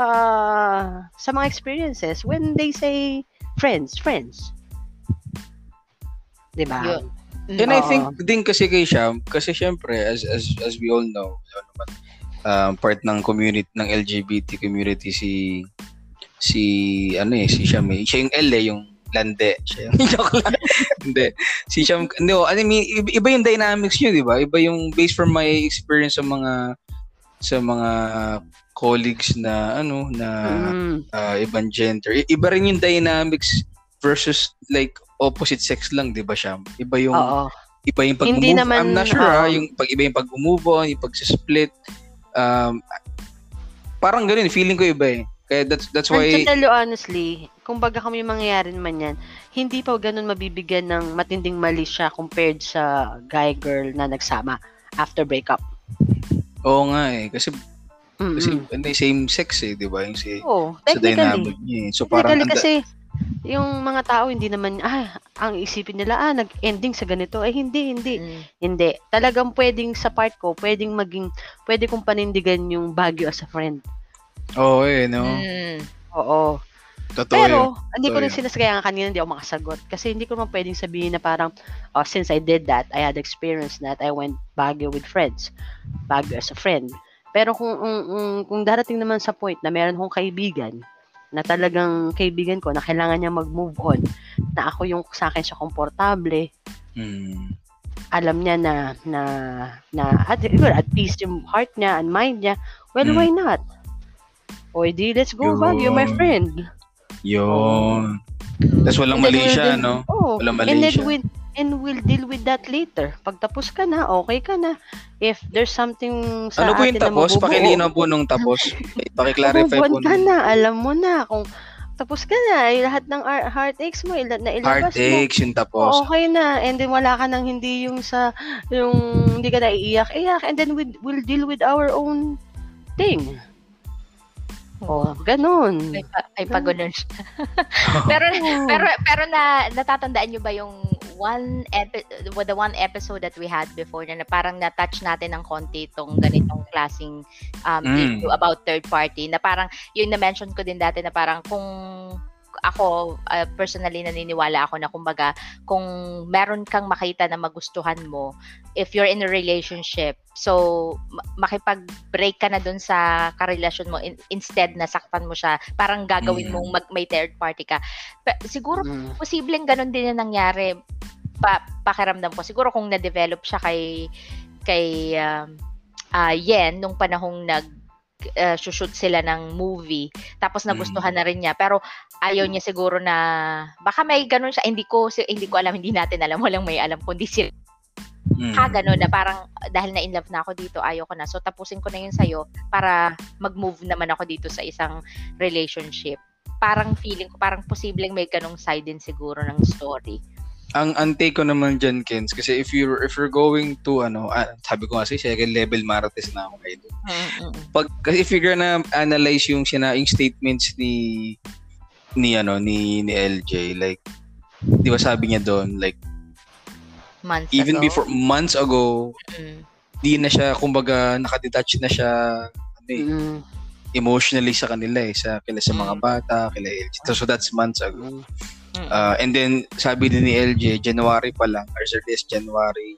ah, sa mga experiences, when they say friends, friends. Diba? Yun. And I Oo. think din kasi kay Sham, kasi syempre, as as as we all know, ano naman, um, part ng community, ng LGBT community si si ano eh, si Sham eh. Siya yung L eh, yung lande. Siya yung joke lang. Hindi. Si Sham, no, I mean, iba, iba yung dynamics niyo, di ba? Iba yung based from my experience sa mga sa mga colleagues na ano na Mm. uh, ibang gender. I- iba rin yung dynamics versus like opposite sex lang, 'di ba, Sham? Iba yung Oo. iba yung pag Hindi move naman, I'm not sure oo. ah, yung pag iba yung pag-move on, yung pag-split. Um parang ganoon, feeling ko iba eh. Kaya that's that's And to why tell you honestly, kung baga kami mangyayari naman yan, hindi pa ganun mabibigyan ng matinding mali siya compared sa guy-girl na nagsama after breakup. oo nga eh kasi Mm-mm. kasi hindi same sex eh, 'di ba? Yung si Oo, sa dynamic niya. eh. So parang anda- kasi yung mga tao hindi naman ah ang isipin nila ah nag-ending sa ganito ay hindi hindi Mm. hindi talagang pwedeng sa part ko pwedeng maging pwede kong panindigan yung Baguio as a friend Oo eh, no. Mm. oo Totoo yun. pero hindi ko Totoo rin sinasabi nga kanina hindi ako makasagot kasi hindi ko naman pwedeng sabihin na parang oh, since I did that I had experience that I went Baguio with friends Baguio as a friend pero kung kung, kung, kung darating naman sa point na meron akong kaibigan na talagang kaibigan ko na kailangan niya mag-move on, na ako yung sa akin siya komportable, Mm. alam niya na na na at, at peace yung heart niya and mind niya, well, Mm. why not? O di, let's go back. You're my Yun. friend. Yun. Tapos walang mali siya, no? Oh, Walang mali and then siya. we'll, and we'll deal with that later. Pag tapos ka na, okay ka na. If there's something sa Ano po yung atin na tapos? mabubuo, Pakilinaw po nung tapos. Pakiclarify po. ka nung- na. Alam mo na kung tapos ka na, eh, lahat ng ar- heartaches mo, ila- na ilabas mo. Heartaches yung tapos. Okay na. And then wala ka nang hindi yung sa, yung hindi ka na iiyak-iyak. And then we'll, we'll deal with our own thing. Oh, ganun. May, pa, may pagunon siya. pero pero pero na natatandaan niyo ba yung one epi- the one episode that we had before na, na parang na-touch natin ng konti itong ganitong klaseng um, Mm. issue about third party na parang yung na-mention ko din dati na parang kung ako uh, personally naniniwala ako na kumbaga kung meron kang makita na magustuhan mo if you're in a relationship so ma- makipag-break ka na dun sa karelasyon mo in- instead na saktan mo siya parang gagawin Mm. mong mag, may third party ka Pe- siguro Mm. posibleng ganun din yung nangyari pa, pakiramdam ko siguro kung na-develop siya kay kay um, ah, Yen nung panahong nag uh, shoot sila ng movie. Tapos nagustuhan na rin niya. Pero ayaw niya siguro na baka may ganun siya. Hindi ko si- hindi ko alam hindi natin alam. Walang may alam kundi si Mm. ka ganun na parang dahil na in love na ako dito ayaw ko na. So tapusin ko na yun sa'yo para mag-move naman ako dito sa isang relationship. Parang feeling ko parang posibleng may ganung side din siguro ng story ang ang take ko naman dyan, Kens, kasi if you're if you're going to ano, ah, sabi ko kasi second level marites na ako kayo. Pag kasi if you're gonna analyze yung sina yung statements ni ni ano ni ni LJ like 'di ba sabi niya doon like months even ago. before months ago Mm. di na siya kumbaga nakadetach na siya ano eh, Mm. emotionally sa kanila eh sa kila sa mga Mm. bata kila LJ so, so that's months ago Mm. Uh, and then, sabi din ni LJ, January pa lang, or sorry, this January,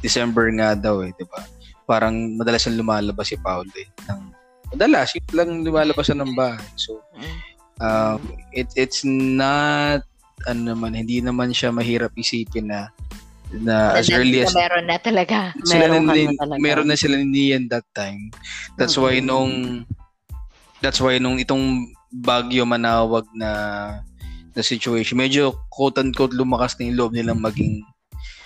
December nga daw eh, di ba? Parang madalas ang lumalabas si Paul eh. Ng, madalas, yun lang lumalabas ng bahay. So, um, it, it's not, ano naman, hindi naman siya mahirap isipin na na as early as meron na talaga sila Meron na, na talaga. meron na sila ni Ian that time. That's why Mm. nung that's why nung itong bagyo manawag na na situation, medyo quote unquote lumakas na yung loob nilang maging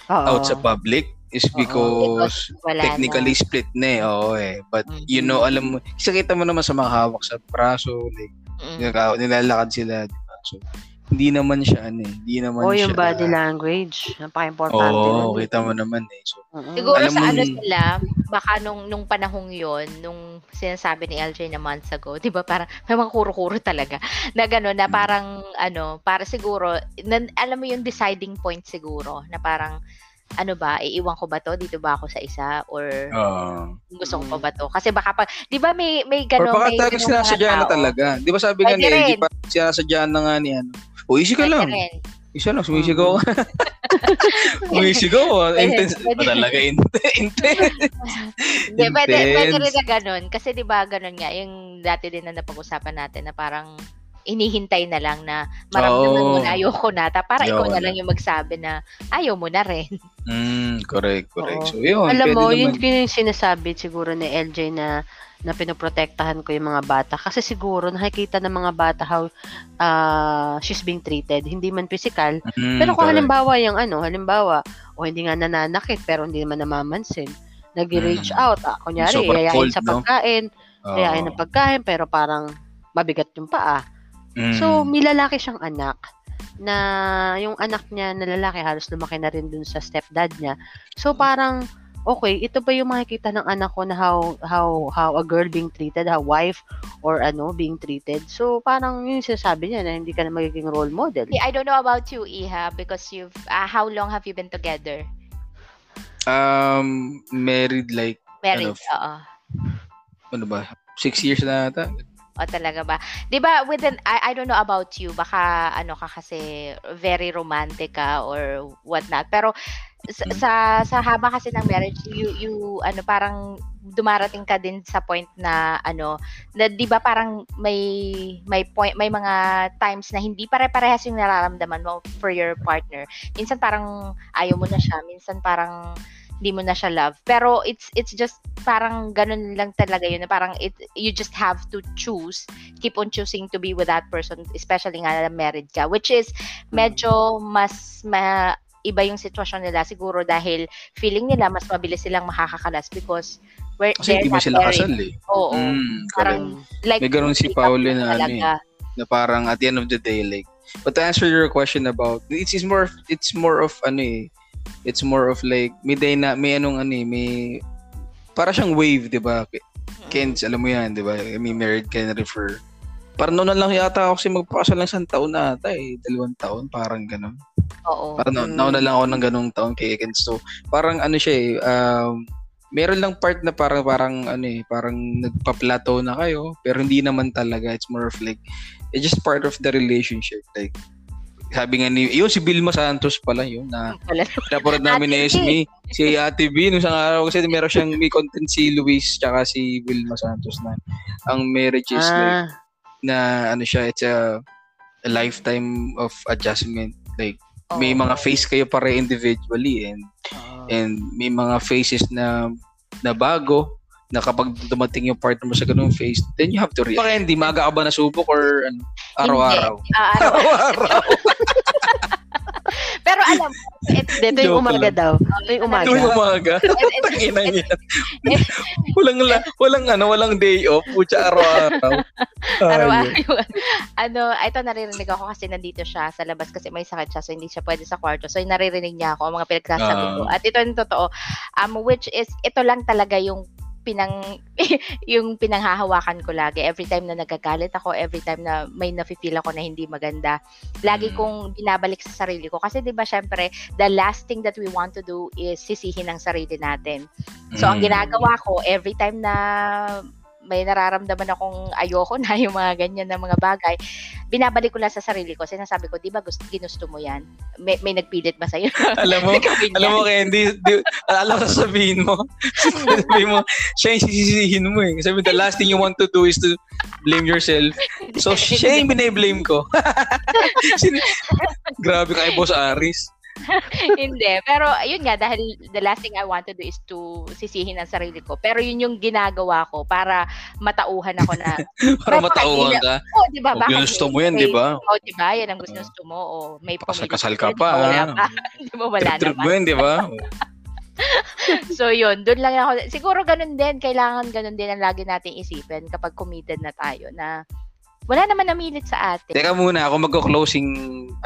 Oo. out sa public is Oo. because wala technically na. split na eh. Oo eh. But Mm. you know, alam mo, kasi kita mo naman sa mga hawak sa braso, like, Mm. nilaka- nilalakad sila, di ba? So, hindi naman siya, ano eh, hindi naman Oh, siya. yung body language. Napaka-importante. Oo, nun. kita mo naman eh. So, Mm-mm. Siguro Alam sa mo ano sila, baka nung, nung panahong yon nung sinasabi ni LJ na months ago, di ba parang may mga kuro-kuro talaga, na gano'n, na Mm. parang ano, para siguro, na, alam mo yung deciding point siguro, na parang, ano ba, iiwan ko ba to? Dito ba ako sa isa? Or Oo. gusto ko pa Mm. ba to? Kasi baka pa, di ba may, may gano'n, may gano'ng sinasadya na talaga. Di ba sabi nga ni pa, sinasadya na nga ni ano. O, easy ka Pwede lang. rin. Isa lang, sumisigaw ka. Sumisigaw. ah. Intense. pwede. Talaga? Intense. Intense. Hindi, pwede, pwede rin na ganun. Kasi di ba ganun nga, yung dati din na napag-usapan natin na parang inihintay na lang na maramdaman mo na ayoko na. Ta, para ikaw na lang yung magsabi na ayaw mo na rin. Mm, correct, correct. Oo. So, yun. Alam mo, naman. yun yun yung sinasabi siguro ni LJ na na pinoprotektahan ko yung mga bata kasi siguro nakikita ng mga bata how ah, she's being treated hindi man physical Mm, pero kung correct. halimbawa yung ano halimbawa o hindi nga nananakit pero hindi naman namamansin nag-reach Mm. out ah, kunyari Sobrang yayain cold, sa no? pagkain Oo. yayain ng pagkain pero parang mabigat yung paa Mm. So, may lalaki siyang anak na yung anak niya na lalaki halos lumaki na rin dun sa stepdad niya. So, parang, okay, ito ba yung makikita ng anak ko na how, how, how a girl being treated, how wife or ano, being treated. So, parang yun yung sinasabi niya na hindi ka na magiging role model. I don't know about you, Iha, because you've, ah, how long have you been together? Um, married like, Married, Ano, oo. ano ba, six years na ata. O talaga ba? 'Di ba within I, I don't know about you, baka ano ka kasi very romantic ka or what not. Pero sa, sa sa haba kasi ng marriage you you ano parang dumarating ka din sa point na ano na 'di ba parang may may point may mga times na hindi pare-parehas yung nararamdaman mo for your partner. Minsan parang ayaw mo na siya, minsan parang hindi mo na siya love. Pero it's it's just parang ganun lang talaga yun. Parang it, you just have to choose, keep on choosing to be with that person, especially nga na married ka. Which is medyo mas ma, iba yung sitwasyon nila siguro dahil feeling nila mas mabilis silang makakakalas because we're, Kasi hindi mo sila kasal eh. Oo. Mm, parang like May ganun si Paolo na ano eh, na parang at the end of the day like but to answer your question about it's, it's more it's more of ano eh it's more of like may day na may anong ano eh may para siyang wave 'di ba? Kens alam mo yan 'di ba? May married ka na refer parang noon na lang yata ako kasi magpakasal ng isang taon na ata eh dalawang taon parang ganun. Oo. parang mm. nauna lang ako ng ganung taon kay Kens so parang ano siya eh um, meron lang part na parang parang ano eh parang nagpa-plateau na kayo pero hindi naman talaga. It's more of like it's just part of the relationship. Like sabi nga ni yun si Vilma Santos pala yun na napanood namin ni Esme si Ate B nung isang araw kasi meron siyang may content si Luis tsaka si Vilma Santos na ang marriage is like Ah, na ano siya it's a, a lifetime of adjustment like may Oo. mga face kayo pare individually and oo. and may mga phases na na bago na kapag dumating yung partner mo sa ganung phase, then you have to react. Baka hindi, maaga ka ba nasubok or ano, araw-araw? Ah, araw- Araw-araw. Pero alam mo, it, Dito yung umaga daw. Ito yung umaga. Tuwing umaga. it, it, Tangina niya. walang, la, walang ano, walang day off. Pucha, araw-araw. araw-araw yung, ano, ito naririnig ako kasi nandito siya sa labas kasi may sakit siya so hindi siya pwede sa kwarto. So naririnig niya ako ang mga pinagsasabi Ah. ko. At ito yung totoo. Um, which is, ito lang talaga yung pinang yung pinanghahawakan ko lagi every time na nagagalit ako every time na may nafe-feel ako na hindi maganda lagi Mm. kong binabalik sa sarili ko kasi 'di ba syempre the last thing that we want to do is sisihin ang sarili natin So, ang Mm. ginagawa ko, every time na may nararamdaman akong ayoko na yung mga ganyan na mga bagay, binabalik ko lang sa sarili ko. Sinasabi ko, di ba gusto, ginusto mo yan? May, may nagpilit ba sa'yo? alam mo, alam mo? Candy, di, alam ko sabihin mo. sabihin mo, siya yung sisisihin mo eh. Sabi mo, the last thing you want to do is to blame yourself. So, siya yung binablame ko. Grabe ka kay Boss Aris. Hindi. Pero, yun nga, dahil the last thing I want to do is to sisihin ang sarili ko. Pero yun yung ginagawa ko para matauhan ako na, Para matauhan ka. oh, di ba? Oh, may- mo yan, may- di ba? Oh, di ba? Yan ang gusto mo. O may Kasal- pumilit kasal sa'yo, ka pa, ba? Wala ah. pa. Di ba? Wala Trip naman. mo yun, di ba? So yun, doon lang ako. Siguro ganun din, kailangan ganun din ang lagi nating isipin kapag committed na tayo na wala naman namilit sa atin. Teka muna, ako magko-closing,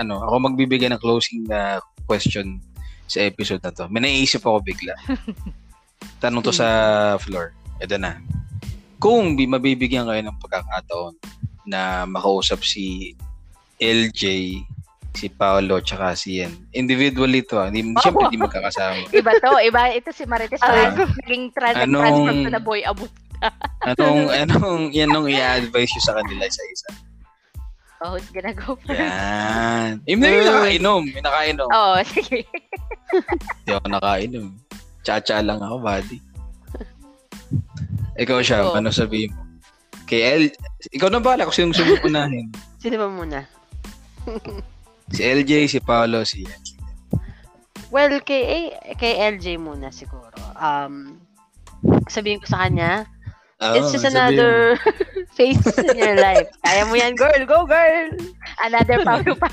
ano, ako magbibigay ng closing na question sa episode na to. May naisip ako bigla. Tanong to sa floor. Ito na. Kung bi- mabibigyan kayo ng pagkakataon na makausap si LJ, si Paolo, tsaka si Ian. Individually to, ah. Hindi, Oo. Siyempre, hindi magkakasama. Iba to, iba ito si Marites uh, naging trans Anong- transfer to na boy abot. Anong, anong, yan nung i-advise nyo sa kanila isa-isa? Oh, who's gonna go first? Yan. Yung yung nakainom. Yung nakainom. Oo, sige. Hindi ako nakainom. Cha-cha lang ako, buddy. Ikaw siya, Oo. ano sabihin mo? Kay L, ikaw na bala kung sinong sunod unahin. Sino ba muna? Si LJ, si Paolo, si. Well, kay, kay LJ muna siguro. Um, sabihin ko sa kanya, Oo, it's just sabihin mo. another phase in your life. Kaya mo yan, girl. Go, girl. Another Paulo pa.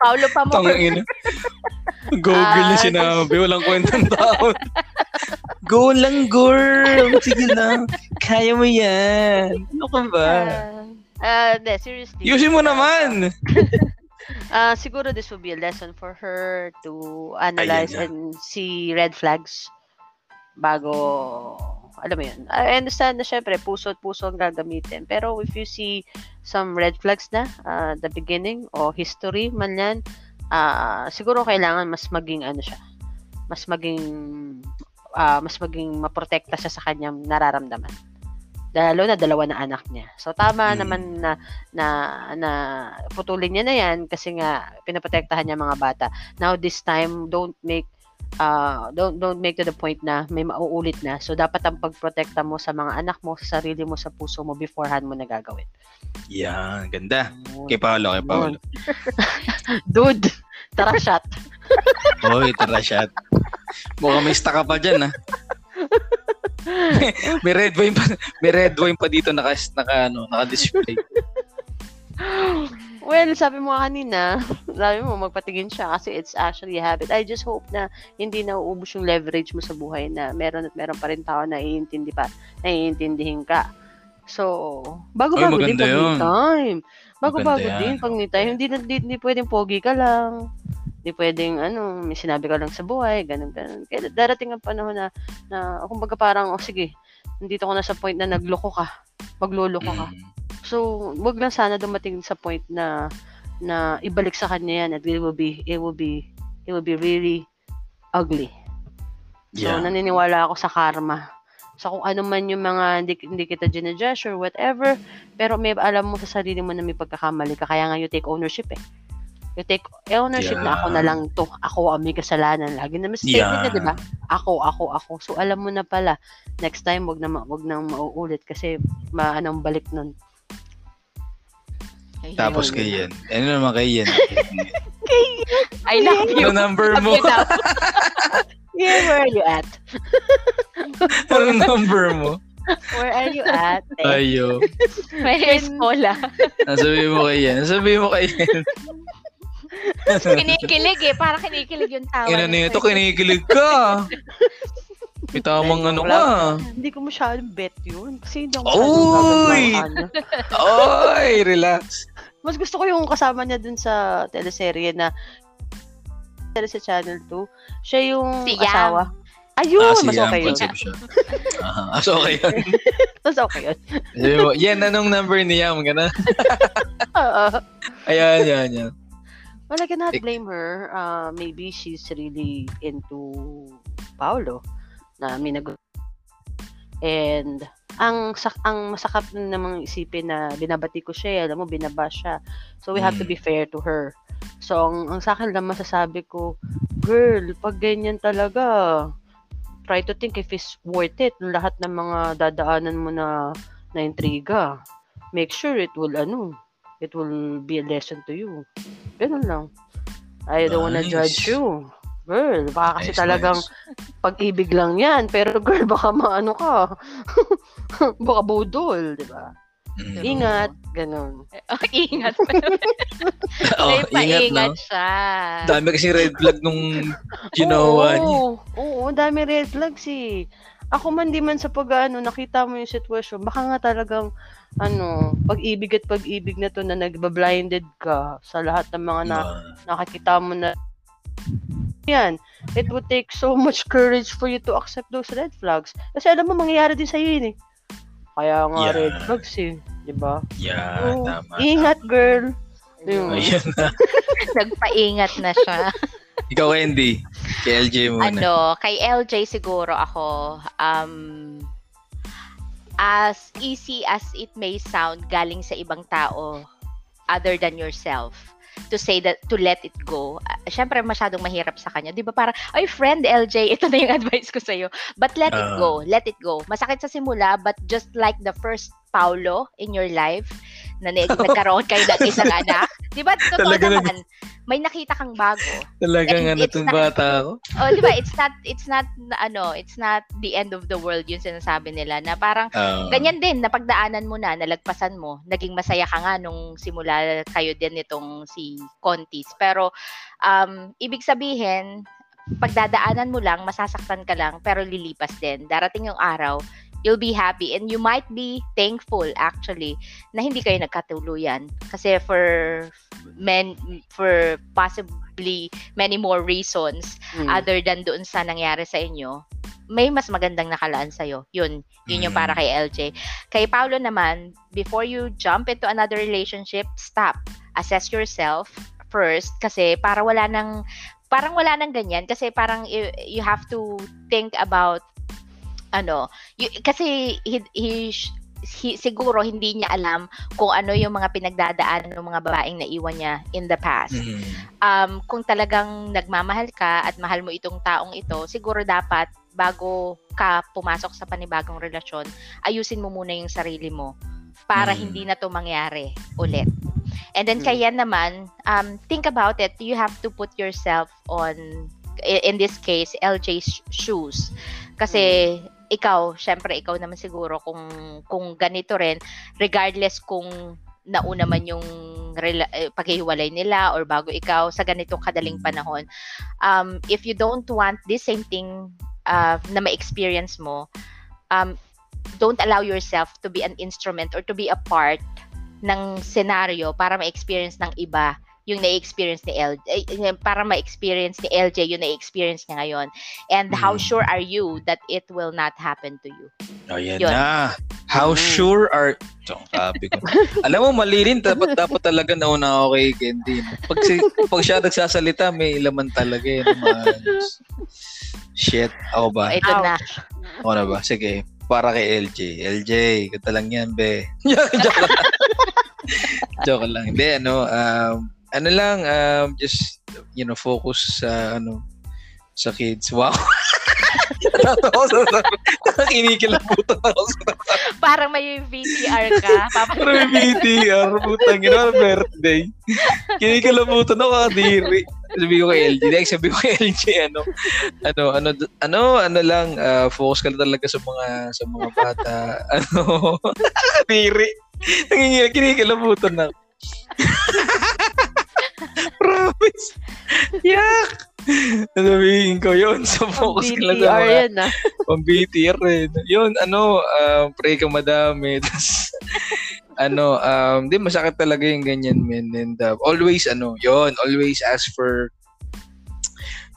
Paulo pa mo. Tangin ina. Google na Ah, sinabi. Walang kwentang tao. Go lang, girl. Sige lang. Kaya mo yan. Ano ka ba? Uh, de, seriously. Yusin mo naman. Uh, siguro this will be a lesson for her to analyze and see red flags bago, alam mo yun. I understand na syempre, puso at puso ang gagamitin. Pero if you see some red flags na, uh, the beginning o history man yan, uh, siguro kailangan mas maging ano siya, mas maging, uh, mas maging maprotekta siya sa kanyang nararamdaman. Lalo na dalawa na anak niya. So tama Mm. naman na na na putulin niya na 'yan kasi nga pinoprotektahan niya mga bata. Now this time don't make uh, don't don't make to the point na may mauulit na. So dapat ang pagprotekta mo sa mga anak mo, sa sarili mo, sa puso mo beforehand mo na gagawin. Yan, ganda. Kay Paolo, kay Paolo. Dude, tara shot. Oy, tara shot. Mukhang may stock ka pa dyan, ha? may red wine pa, may red wine pa dito naka, naka, ano, naka-display. Well, sabi mo kanina, sabi mo magpatingin siya kasi it's actually a habit. I just hope na hindi nauubos yung leverage mo sa buhay na meron at meron pa rin tao na iintindi pa, naiintindihin ka. So, bago-bago Ay, din pag yun. time. Bago-bago Maganda din pag me time. Hindi, hindi, hindi pwedeng pogi ka lang. Hindi pwedeng, ano, may sinabi ka lang sa buhay, ganun, ganun. Kaya darating ang panahon na, na kumbaga parang, oh, sige, nandito ko na sa point na nagloko ka. Magluloko ka. Mm. So, wag lang sana dumating sa point na na ibalik sa kanya yan at it will be it will be it will be really ugly. So, Yeah. naniniwala ako sa karma. So, kung ano man yung mga hindi, hindi kita ginadjust or whatever, pero may alam mo sa sarili mo na may pagkakamali ka, kaya nga you take ownership eh. You take ownership na ako na Yeah. lang to. Ako ang may kasalanan. Lagi naman statement Yeah. niya, di ba? Ako, ako, ako. So, alam mo na pala, next time, wag na, wag na mauulit kasi maanong balik nun. Ayun. Tapos kay Yen. Ano naman kay Yen? I love you. Ano number mo? Yeah, where are you at? ano number mo? Where are you at? Ayo. May escola. Nasabi mo kay Yen. Nasabi mo kay Yen. Kinikilig eh. Parang kinikilig yung tawa. Ina ng nito, kinikilig ka. May tamang ano ka. Hindi ko masyadong bet yun. Kasi hindi ako Oy! Oy, relax. Mas gusto ko yung kasama niya dun sa teleserye na tele sa Channel 2. Siya yung Si asawa. Ayun! Ah, si mas Yang okay yun. Aha. Ah, so okay yun. Mas okay yun. Yan, anong number ni Yam? Gana? Oo. Ayan, yan, yan. Well, I cannot blame her. Uh, maybe she's really into Paolo na may nag And ang sak ang masakap namang isipin na binabati ko siya, eh. alam mo, binaba siya. So we have to Mm. be fair to her. So ang, ang sa akin lang masasabi ko, girl, pag ganyan talaga, try to think if it's worth it. Lahat ng mga dadaanan mo na na intriga. Make sure it will ano, it will be a lesson to you. Ganun lang. I don't wanna Nice. judge you. Girl, baka kasi Nice, talagang nice. pag-ibig lang yan. Pero girl, baka maano ka. baka budol, di ba? Mm. Ingat, ganun. Oh, ingat. Oh, May ingat, no? paingat siya. Dami kasi red flag nung ginawa niya. Oo, oo, dami red flags eh. Ako man di man sa pag ano, nakita mo yung sitwasyon, baka nga talagang ano, pag-ibig at pag-ibig na to na nagba-blinded ka sa lahat ng mga na, Ah, nakakita mo na yan, it would take so much courage for you to accept those red flags. Kasi alam mo, mangyayari din sa'yo yun eh. Kaya nga Yeah. red flags eh. Di ba? yeah, Oo, tama. Ingat, girl. Yun. Ayan na. Nagpaingat na siya. Ikaw, Andy. Kay LJ muna. ano, kay LJ siguro ako, um, as easy as it may sound galing sa ibang tao other than yourself to say that to let it go. Uh, Syempre masyadong mahirap sa kanya. 'Di ba parang ay friend LJ, ito na yung advice ko sa iyo. But let it Ah. go. Let it go. Masakit sa simula but just like the first Paulo in your life na nag- nagkaroon kayo ng isang anak. 'Di ba? Totoo Talaga naman. May nakita kang bago. Talagang ano it's tong not- bata ko. oh, di ba? It's not it's not ano, it's not the end of the world yung sinasabi nila na parang Ah, ganyan din napagdaanan mo na, nalagpasan mo, naging masaya ka nga nung simula kayo din nitong si Contis. Pero um ibig sabihin pagdadaanan mo lang, masasaktan ka lang, pero lilipas din. Darating yung araw, you'll be happy and you might be thankful actually na hindi kayo nagkatuluyan kasi for men for possibly many more reasons Mm. other than doon sa nangyari sa inyo, may mas magandang nakalaan sa'yo. Yun. Yun yung Mm. para kay LJ. Kay Paulo naman, before you jump into another relationship, stop. Assess yourself first kasi para wala nang parang wala nang ganyan kasi parang you, you have to think about ano, you, kasi he, he he, siguro hindi niya alam kung ano yung mga pinagdadaanan ng mga babaeng naiwan niya in the past. Mhm. Um, kung talagang nagmamahal ka at mahal mo itong taong ito, siguro dapat bago ka pumasok sa panibagong relasyon, ayusin mo muna yung sarili mo para Mm. hindi na to mangyari ulit. And then Mm. kaya naman, um, think about it. You have to put yourself on, in this case, LJ's shoes. Kasi ikaw, syempre ikaw naman siguro kung kung ganito rin, regardless kung nauna man yung rela- eh, paghihiwalay nila or bago ikaw sa ganitong kadaling panahon. Um, if you don't want this same thing uh, na ma-experience mo, um, don't allow yourself to be an instrument or to be a part ng scenario para ma-experience ng iba yung na-experience ni LJ, eh, para ma-experience ni LJ yung na-experience niya ngayon. And how Mm. sure are you that it will not happen to you? Oh, yan Yun. na. How Mm. sure are... Ito, sabi ko. Alam mo, mali rin. Dapat, dapat talaga nauna ako kay no? Pag, si, pag siya nagsasalita, may laman talaga yun. Mga... Shit. Ako ba? Ito na. Ako na ba? Sige. Para kay LJ. LJ, ganda lang yan, be. Joke lang. Joke lang. Hindi, ano, um, ano lang, um, just, you know, focus sa, ano, sa kids. Wow. Natatawa sa Nakakinikilabutan ako sa Parang may VTR ka. Pero may BTR, putang ina, birthday. Kinikilabutan ako kadiri. Sabi ko kay LG, like, sabi ko kay LG, ano, ano, ano, ano, ano lang, uh, focus ka talaga sa mga, sa mga bata. Ano, kadiri. Nangingil, kinikilabutan na. ako. Promise. Yak! Sabihin ko yun. So, focus ka lang sa BTR yan ah. Pang BTR eh. Yun, ano, um, pray ka madami. Tapos, ano, um, di masakit talaga yung ganyan, men. And uh, always, ano, yun, always ask for,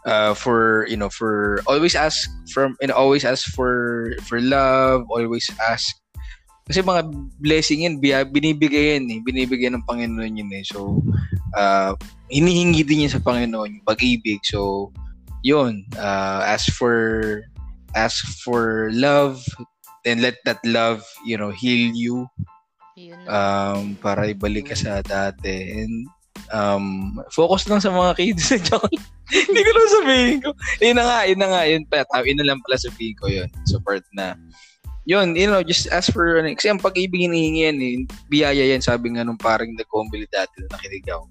uh, for, you know, for, always ask from, and always ask for, for love, always ask. Kasi mga blessing yan, binibigay yan eh. Binibigay ng Panginoon yun eh. So, uh, hinihingi din yan sa Panginoon yung pag-ibig. So, yun, uh, ask for ask for love and let that love you know heal you. Um para ibalik ka sa dati. And um focus lang sa mga kids. Hindi ko lang sabihin ko. Yun na nga yun na nga. Yun pa yun na lang pala sabihin ko yun. Support na yun, you know, just ask for, ano, kasi ang pag-ibig hinihingi yan, eh, biyaya yan, sabi nga nung parang nag-combili dati na nakinig ako.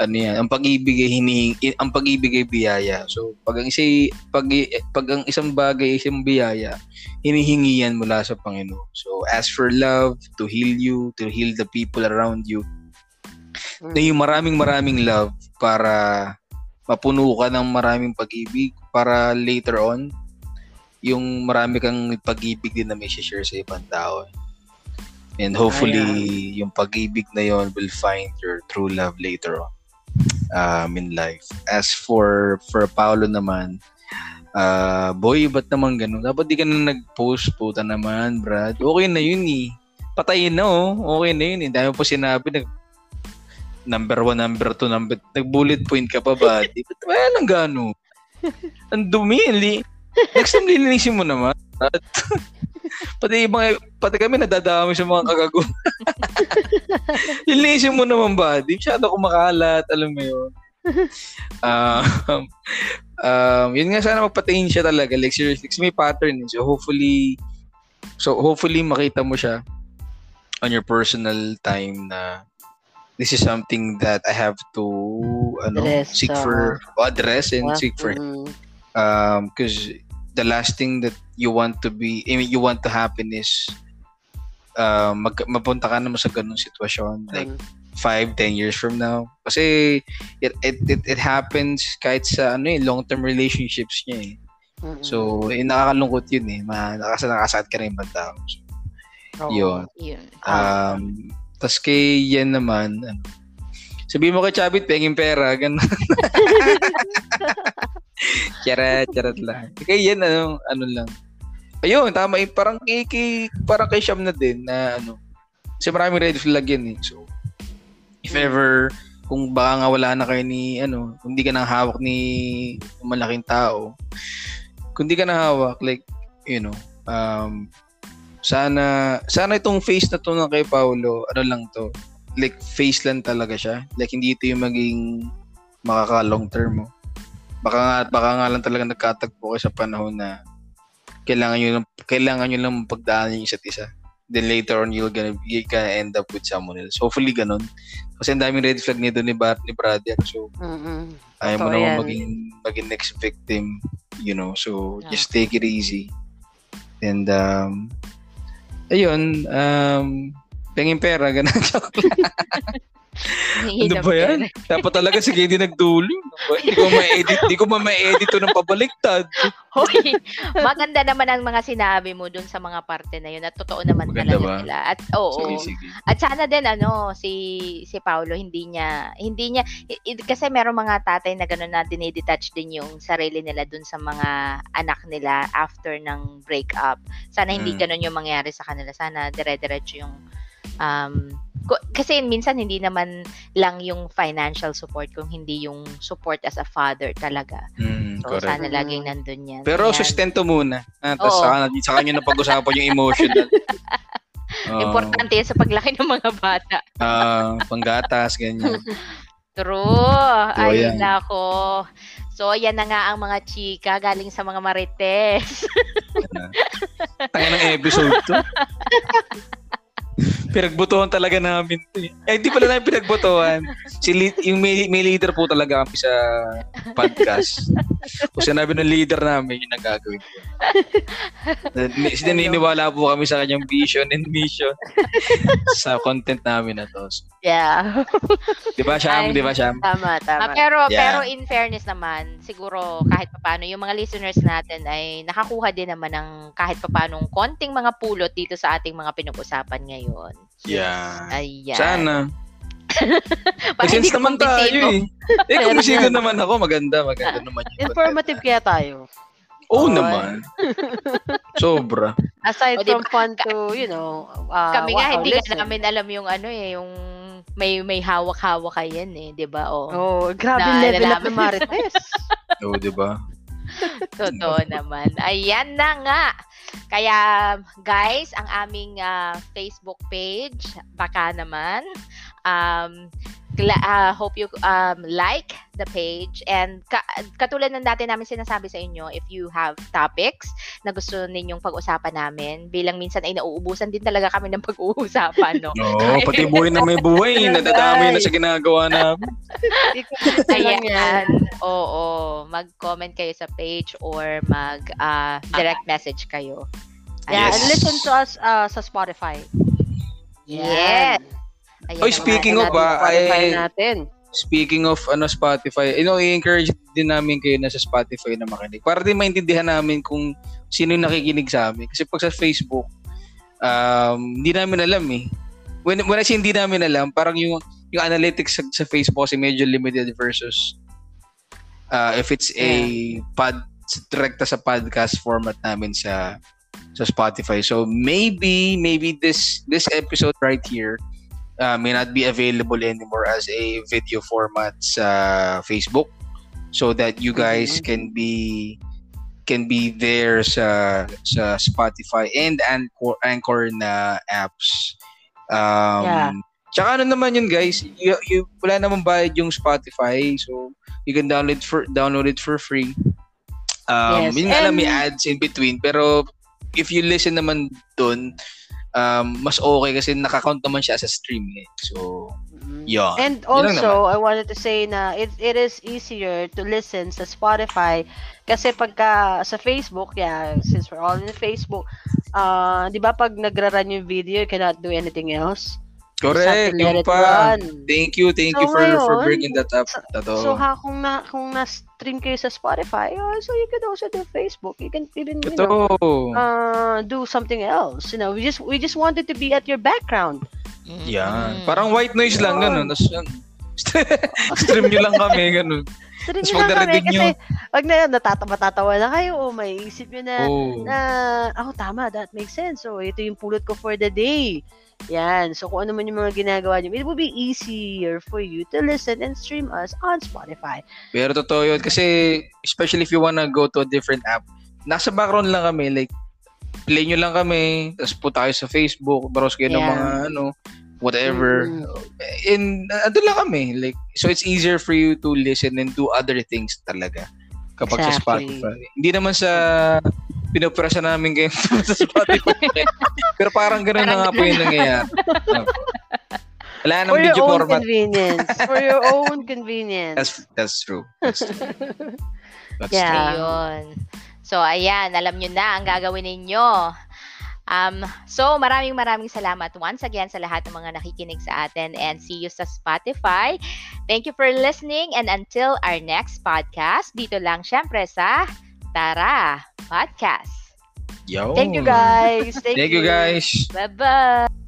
Ano yan, ang pag-ibig ay hinihingi, ang pag-ibig ay biyaya. So, pag ang, isa, pag, pag ang isang bagay ay isang biyaya, hinihingi yan mula sa Panginoon. So, ask for love to heal you, to heal the people around you. Na yung maraming maraming love para mapuno ka ng maraming pag-ibig para later on, yung marami kang pag-ibig din na may share sa ibang tao. And hopefully, yung pag-ibig na yon will find your true love later on um, in life. As for for Paolo naman, uh, boy, ba't naman ganun? Dapat di ka na nag-post, puta naman, Brad. Okay na yun eh. Patayin na oh. Okay na yun eh. Dami po sinabi, nag, number one, number two, number, nag-bullet point ka pa ba? Di ba? Wala nang gano. Ang dumi. Li, next time lilinisin mo naman. At, pati ibang, pati kami nadadami sa mga kagago. lilinisin mo naman ba? Di masyado kumakalat, alam mo yun. um, um, yun nga sana magpatingin siya talaga. Like seriously, kasi may pattern. So hopefully, so hopefully makita mo siya on your personal time na this is something that I have to ano Address, seek oo. for address and seek for mm. um because the last thing that you want to be I mean, you want to happen is uh, mag, mapunta ka naman sa ganung sitwasyon like Mm. 5 10 years from now kasi it it it, it happens kahit sa ano eh long term relationships niya eh Mm-mm. so eh, nakakalungkot yun eh nakasa nakasakit ka rin ibang tao so, Oo. yun Yun. Um, tas kay yan naman, ano, sabihin mo kay Chabit, penging pera, ganun. charat, charat lang. Kay yan, ano, ano lang. Ayun, tama, eh, parang kay, kay, parang kay Sham na din, na ano, kasi maraming red flag yan eh. So, if ever, kung baka nga wala na kayo ni, ano, kung di ka nang hawak ni malaking tao, kung di ka na hawak, like, you know, um, sana sana itong face na to ng kay Paulo, ano lang to. Like face lang talaga siya. Like hindi ito yung maging makaka long term mo. Baka nga baka nga lang talaga nagkatagpo kayo sa panahon na kailangan niyo lang kailangan niyo lang pagdaanan yung isa't isa. Then later on you're gonna you gonna end up with someone else. Hopefully ganun. Kasi ang daming red flag nito ni Bar ni brother. So Mm-mm. ayaw mo naman maging maging next victim, you know. So Yeah. just take it easy. And um ayun, um pengin pera, ganun. Joke lang. Ano ba yan? Dapat talaga si Katie nagdulo. Ba? Hindi ko ma-edit, hindi ko ma-edit to ng pabaliktad. Hoy, maganda naman ang mga sinabi mo dun sa mga parte na yun at totoo naman Maganda talaga ba? sila. At oo. Sige, sige. At sana din ano si si Paulo hindi niya hindi niya i- i- kasi merong mga tatay na gano'n na dinidetach din yung sarili nila dun sa mga anak nila after ng breakup. Sana hindi Mm. gano'n yung mangyari sa kanila. Sana dire-diretso yung um ko- kasi minsan hindi naman lang yung financial support kung hindi yung support as a father talaga. Mm, So correct. sana laging nandun yan. Pero Ayan. sustento muna. Ah, tapos saka, saka nyo na pag-usapan yung emotional. Oo. Importante yan sa paglaki ng mga bata. Ah, panggatas, ganyan. True. Ay, yan. nako. So, yan na nga ang mga chika galing sa mga marites. Tanga ng episode to. Pinagbotohan talaga namin eh. Eh, hindi pala namin pinagbotohan. Si lead, yung may, may leader po talaga kami sa podcast. Kung sinabi ng leader namin, yun ang gagawin ko. Ni- Naniniwala po kami sa kanyang vision and mission sa content namin na to. So, Yeah. di ba, Sham? Di ba, Sham? tama, Ah, tama. pero Yeah. pero in fairness naman, siguro kahit papaano yung mga listeners natin ay nakakuha din naman ng kahit papaano konting mga pulot dito sa ating mga pinag-usapan ngayon. Yeah. Ayan. Sana. May hindi ka naman tayo eh. Eh, yan. naman ako. Maganda, maganda naman yung Informative kaya tayo. Oo Oy. naman. Sobra. Aside O, from fun to, you know, uh, Kami nga wow, hindi listen. nga namin alam yung ano eh, yung may may hawak-hawak kayan eh, 'di ba? Oh. Oh, grabe Na- level up ng Marites. Oo, di ba? Totoo naman. Ayan na nga. Kaya guys, ang aming ah, Facebook page, baka naman um gla- ah, hope you um, like the page and ka- katulad ng dati namin sinasabi sa inyo, if you have topics na gusto ninyong pag-usapan namin, bilang minsan ay nauubusan din talaga kami ng pag-uusapan, no? Oo, pati buhay na may buhay. Nadadamay na sa ginagawa namin. Ayan. Oo. Mag-comment kayo sa page or mag ah, direct message kayo. Yeah, Yes. and listen to us uh, sa Spotify. Yes. Ayan Oy, speaking of, ah, Spotify ay- natin. Speaking of ano Spotify, you know, i-encourage din namin kayo na sa Spotify na makinig. Para din maintindihan namin kung sino yung nakikinig sa amin. Kasi pag sa Facebook, um, hindi namin alam eh. When, when I say hindi namin alam, parang yung, yung analytics sa, sa Facebook kasi medyo limited versus uh, if it's a pod, direkta sa podcast format namin sa sa Spotify. So maybe maybe this this episode right here uh, may not be available anymore as a video format sa Facebook so that you guys Mhm. can be can be there sa sa Spotify and Anchor, Anchor na apps. Um, Yeah. Tsaka ano naman yun guys, you, you, wala namang bayad yung Spotify so you can download for download it for free. Um, Yes, yun nga lang, may ads in between pero if you listen naman dun, um, mas okay kasi nakakount naman siya as a stream eh. So, Mhm. yun. And also, I wanted to say na it, it is easier to listen sa Spotify kasi pagka sa Facebook, yeah, since we're all in Facebook, uh, di ba pag nagra-run yung video, you cannot do anything else? Correct, it pa. run. Thank you, thank So you for for ngayon, bringing that up. so- Totoo. So ha kung na kung na-stream kayo sa Spotify, oh, so you can also do Facebook. You can even you know, Totoo. uh, do something else. You know, we just we just wanted to be at your background. Mhm. Yan. Parang white noise lang, Yun. ganun. Tapos, yan. stream nyo lang kami, ganun. Rin Tapos lang kami kasi nyo. pag na yun, natata matatawa na kayo o may isip nyo na Oh. na, oh tama, that makes sense. So, ito yung pulot ko for the day. Yan. So, kung ano man yung mga ginagawa nyo, it will be easier for you to listen and stream us on Spotify. Pero totoo yun. Kasi, especially if you wanna go to a different app, nasa background lang kami. Like, play nyo lang kami, tapos punta kayo sa Facebook, browse kayo ng Yeah. mga ano, whatever. Mm. And uh, andun lang kami. Like, so it's easier for you to listen and do other things talaga kapag sa Exactly. Spotify. Hindi naman sa pinopresa namin kayo sa Spotify. Pero parang ganun na Parang nga po yung nangyayari. Wala nang For your video own format. convenience. For your own convenience. That's that's true. That's true. That's Yeah. true. Ayun. So, ayan, alam nyo na ang gagawin ninyo. Um, so, maraming maraming salamat once again sa lahat ng mga nakikinig sa atin and see you sa Spotify. Thank you for listening and until our next podcast, dito lang syempre sa Tara Podcast. Yo. Thank you guys. Thank, Thank you guys. Bye-bye!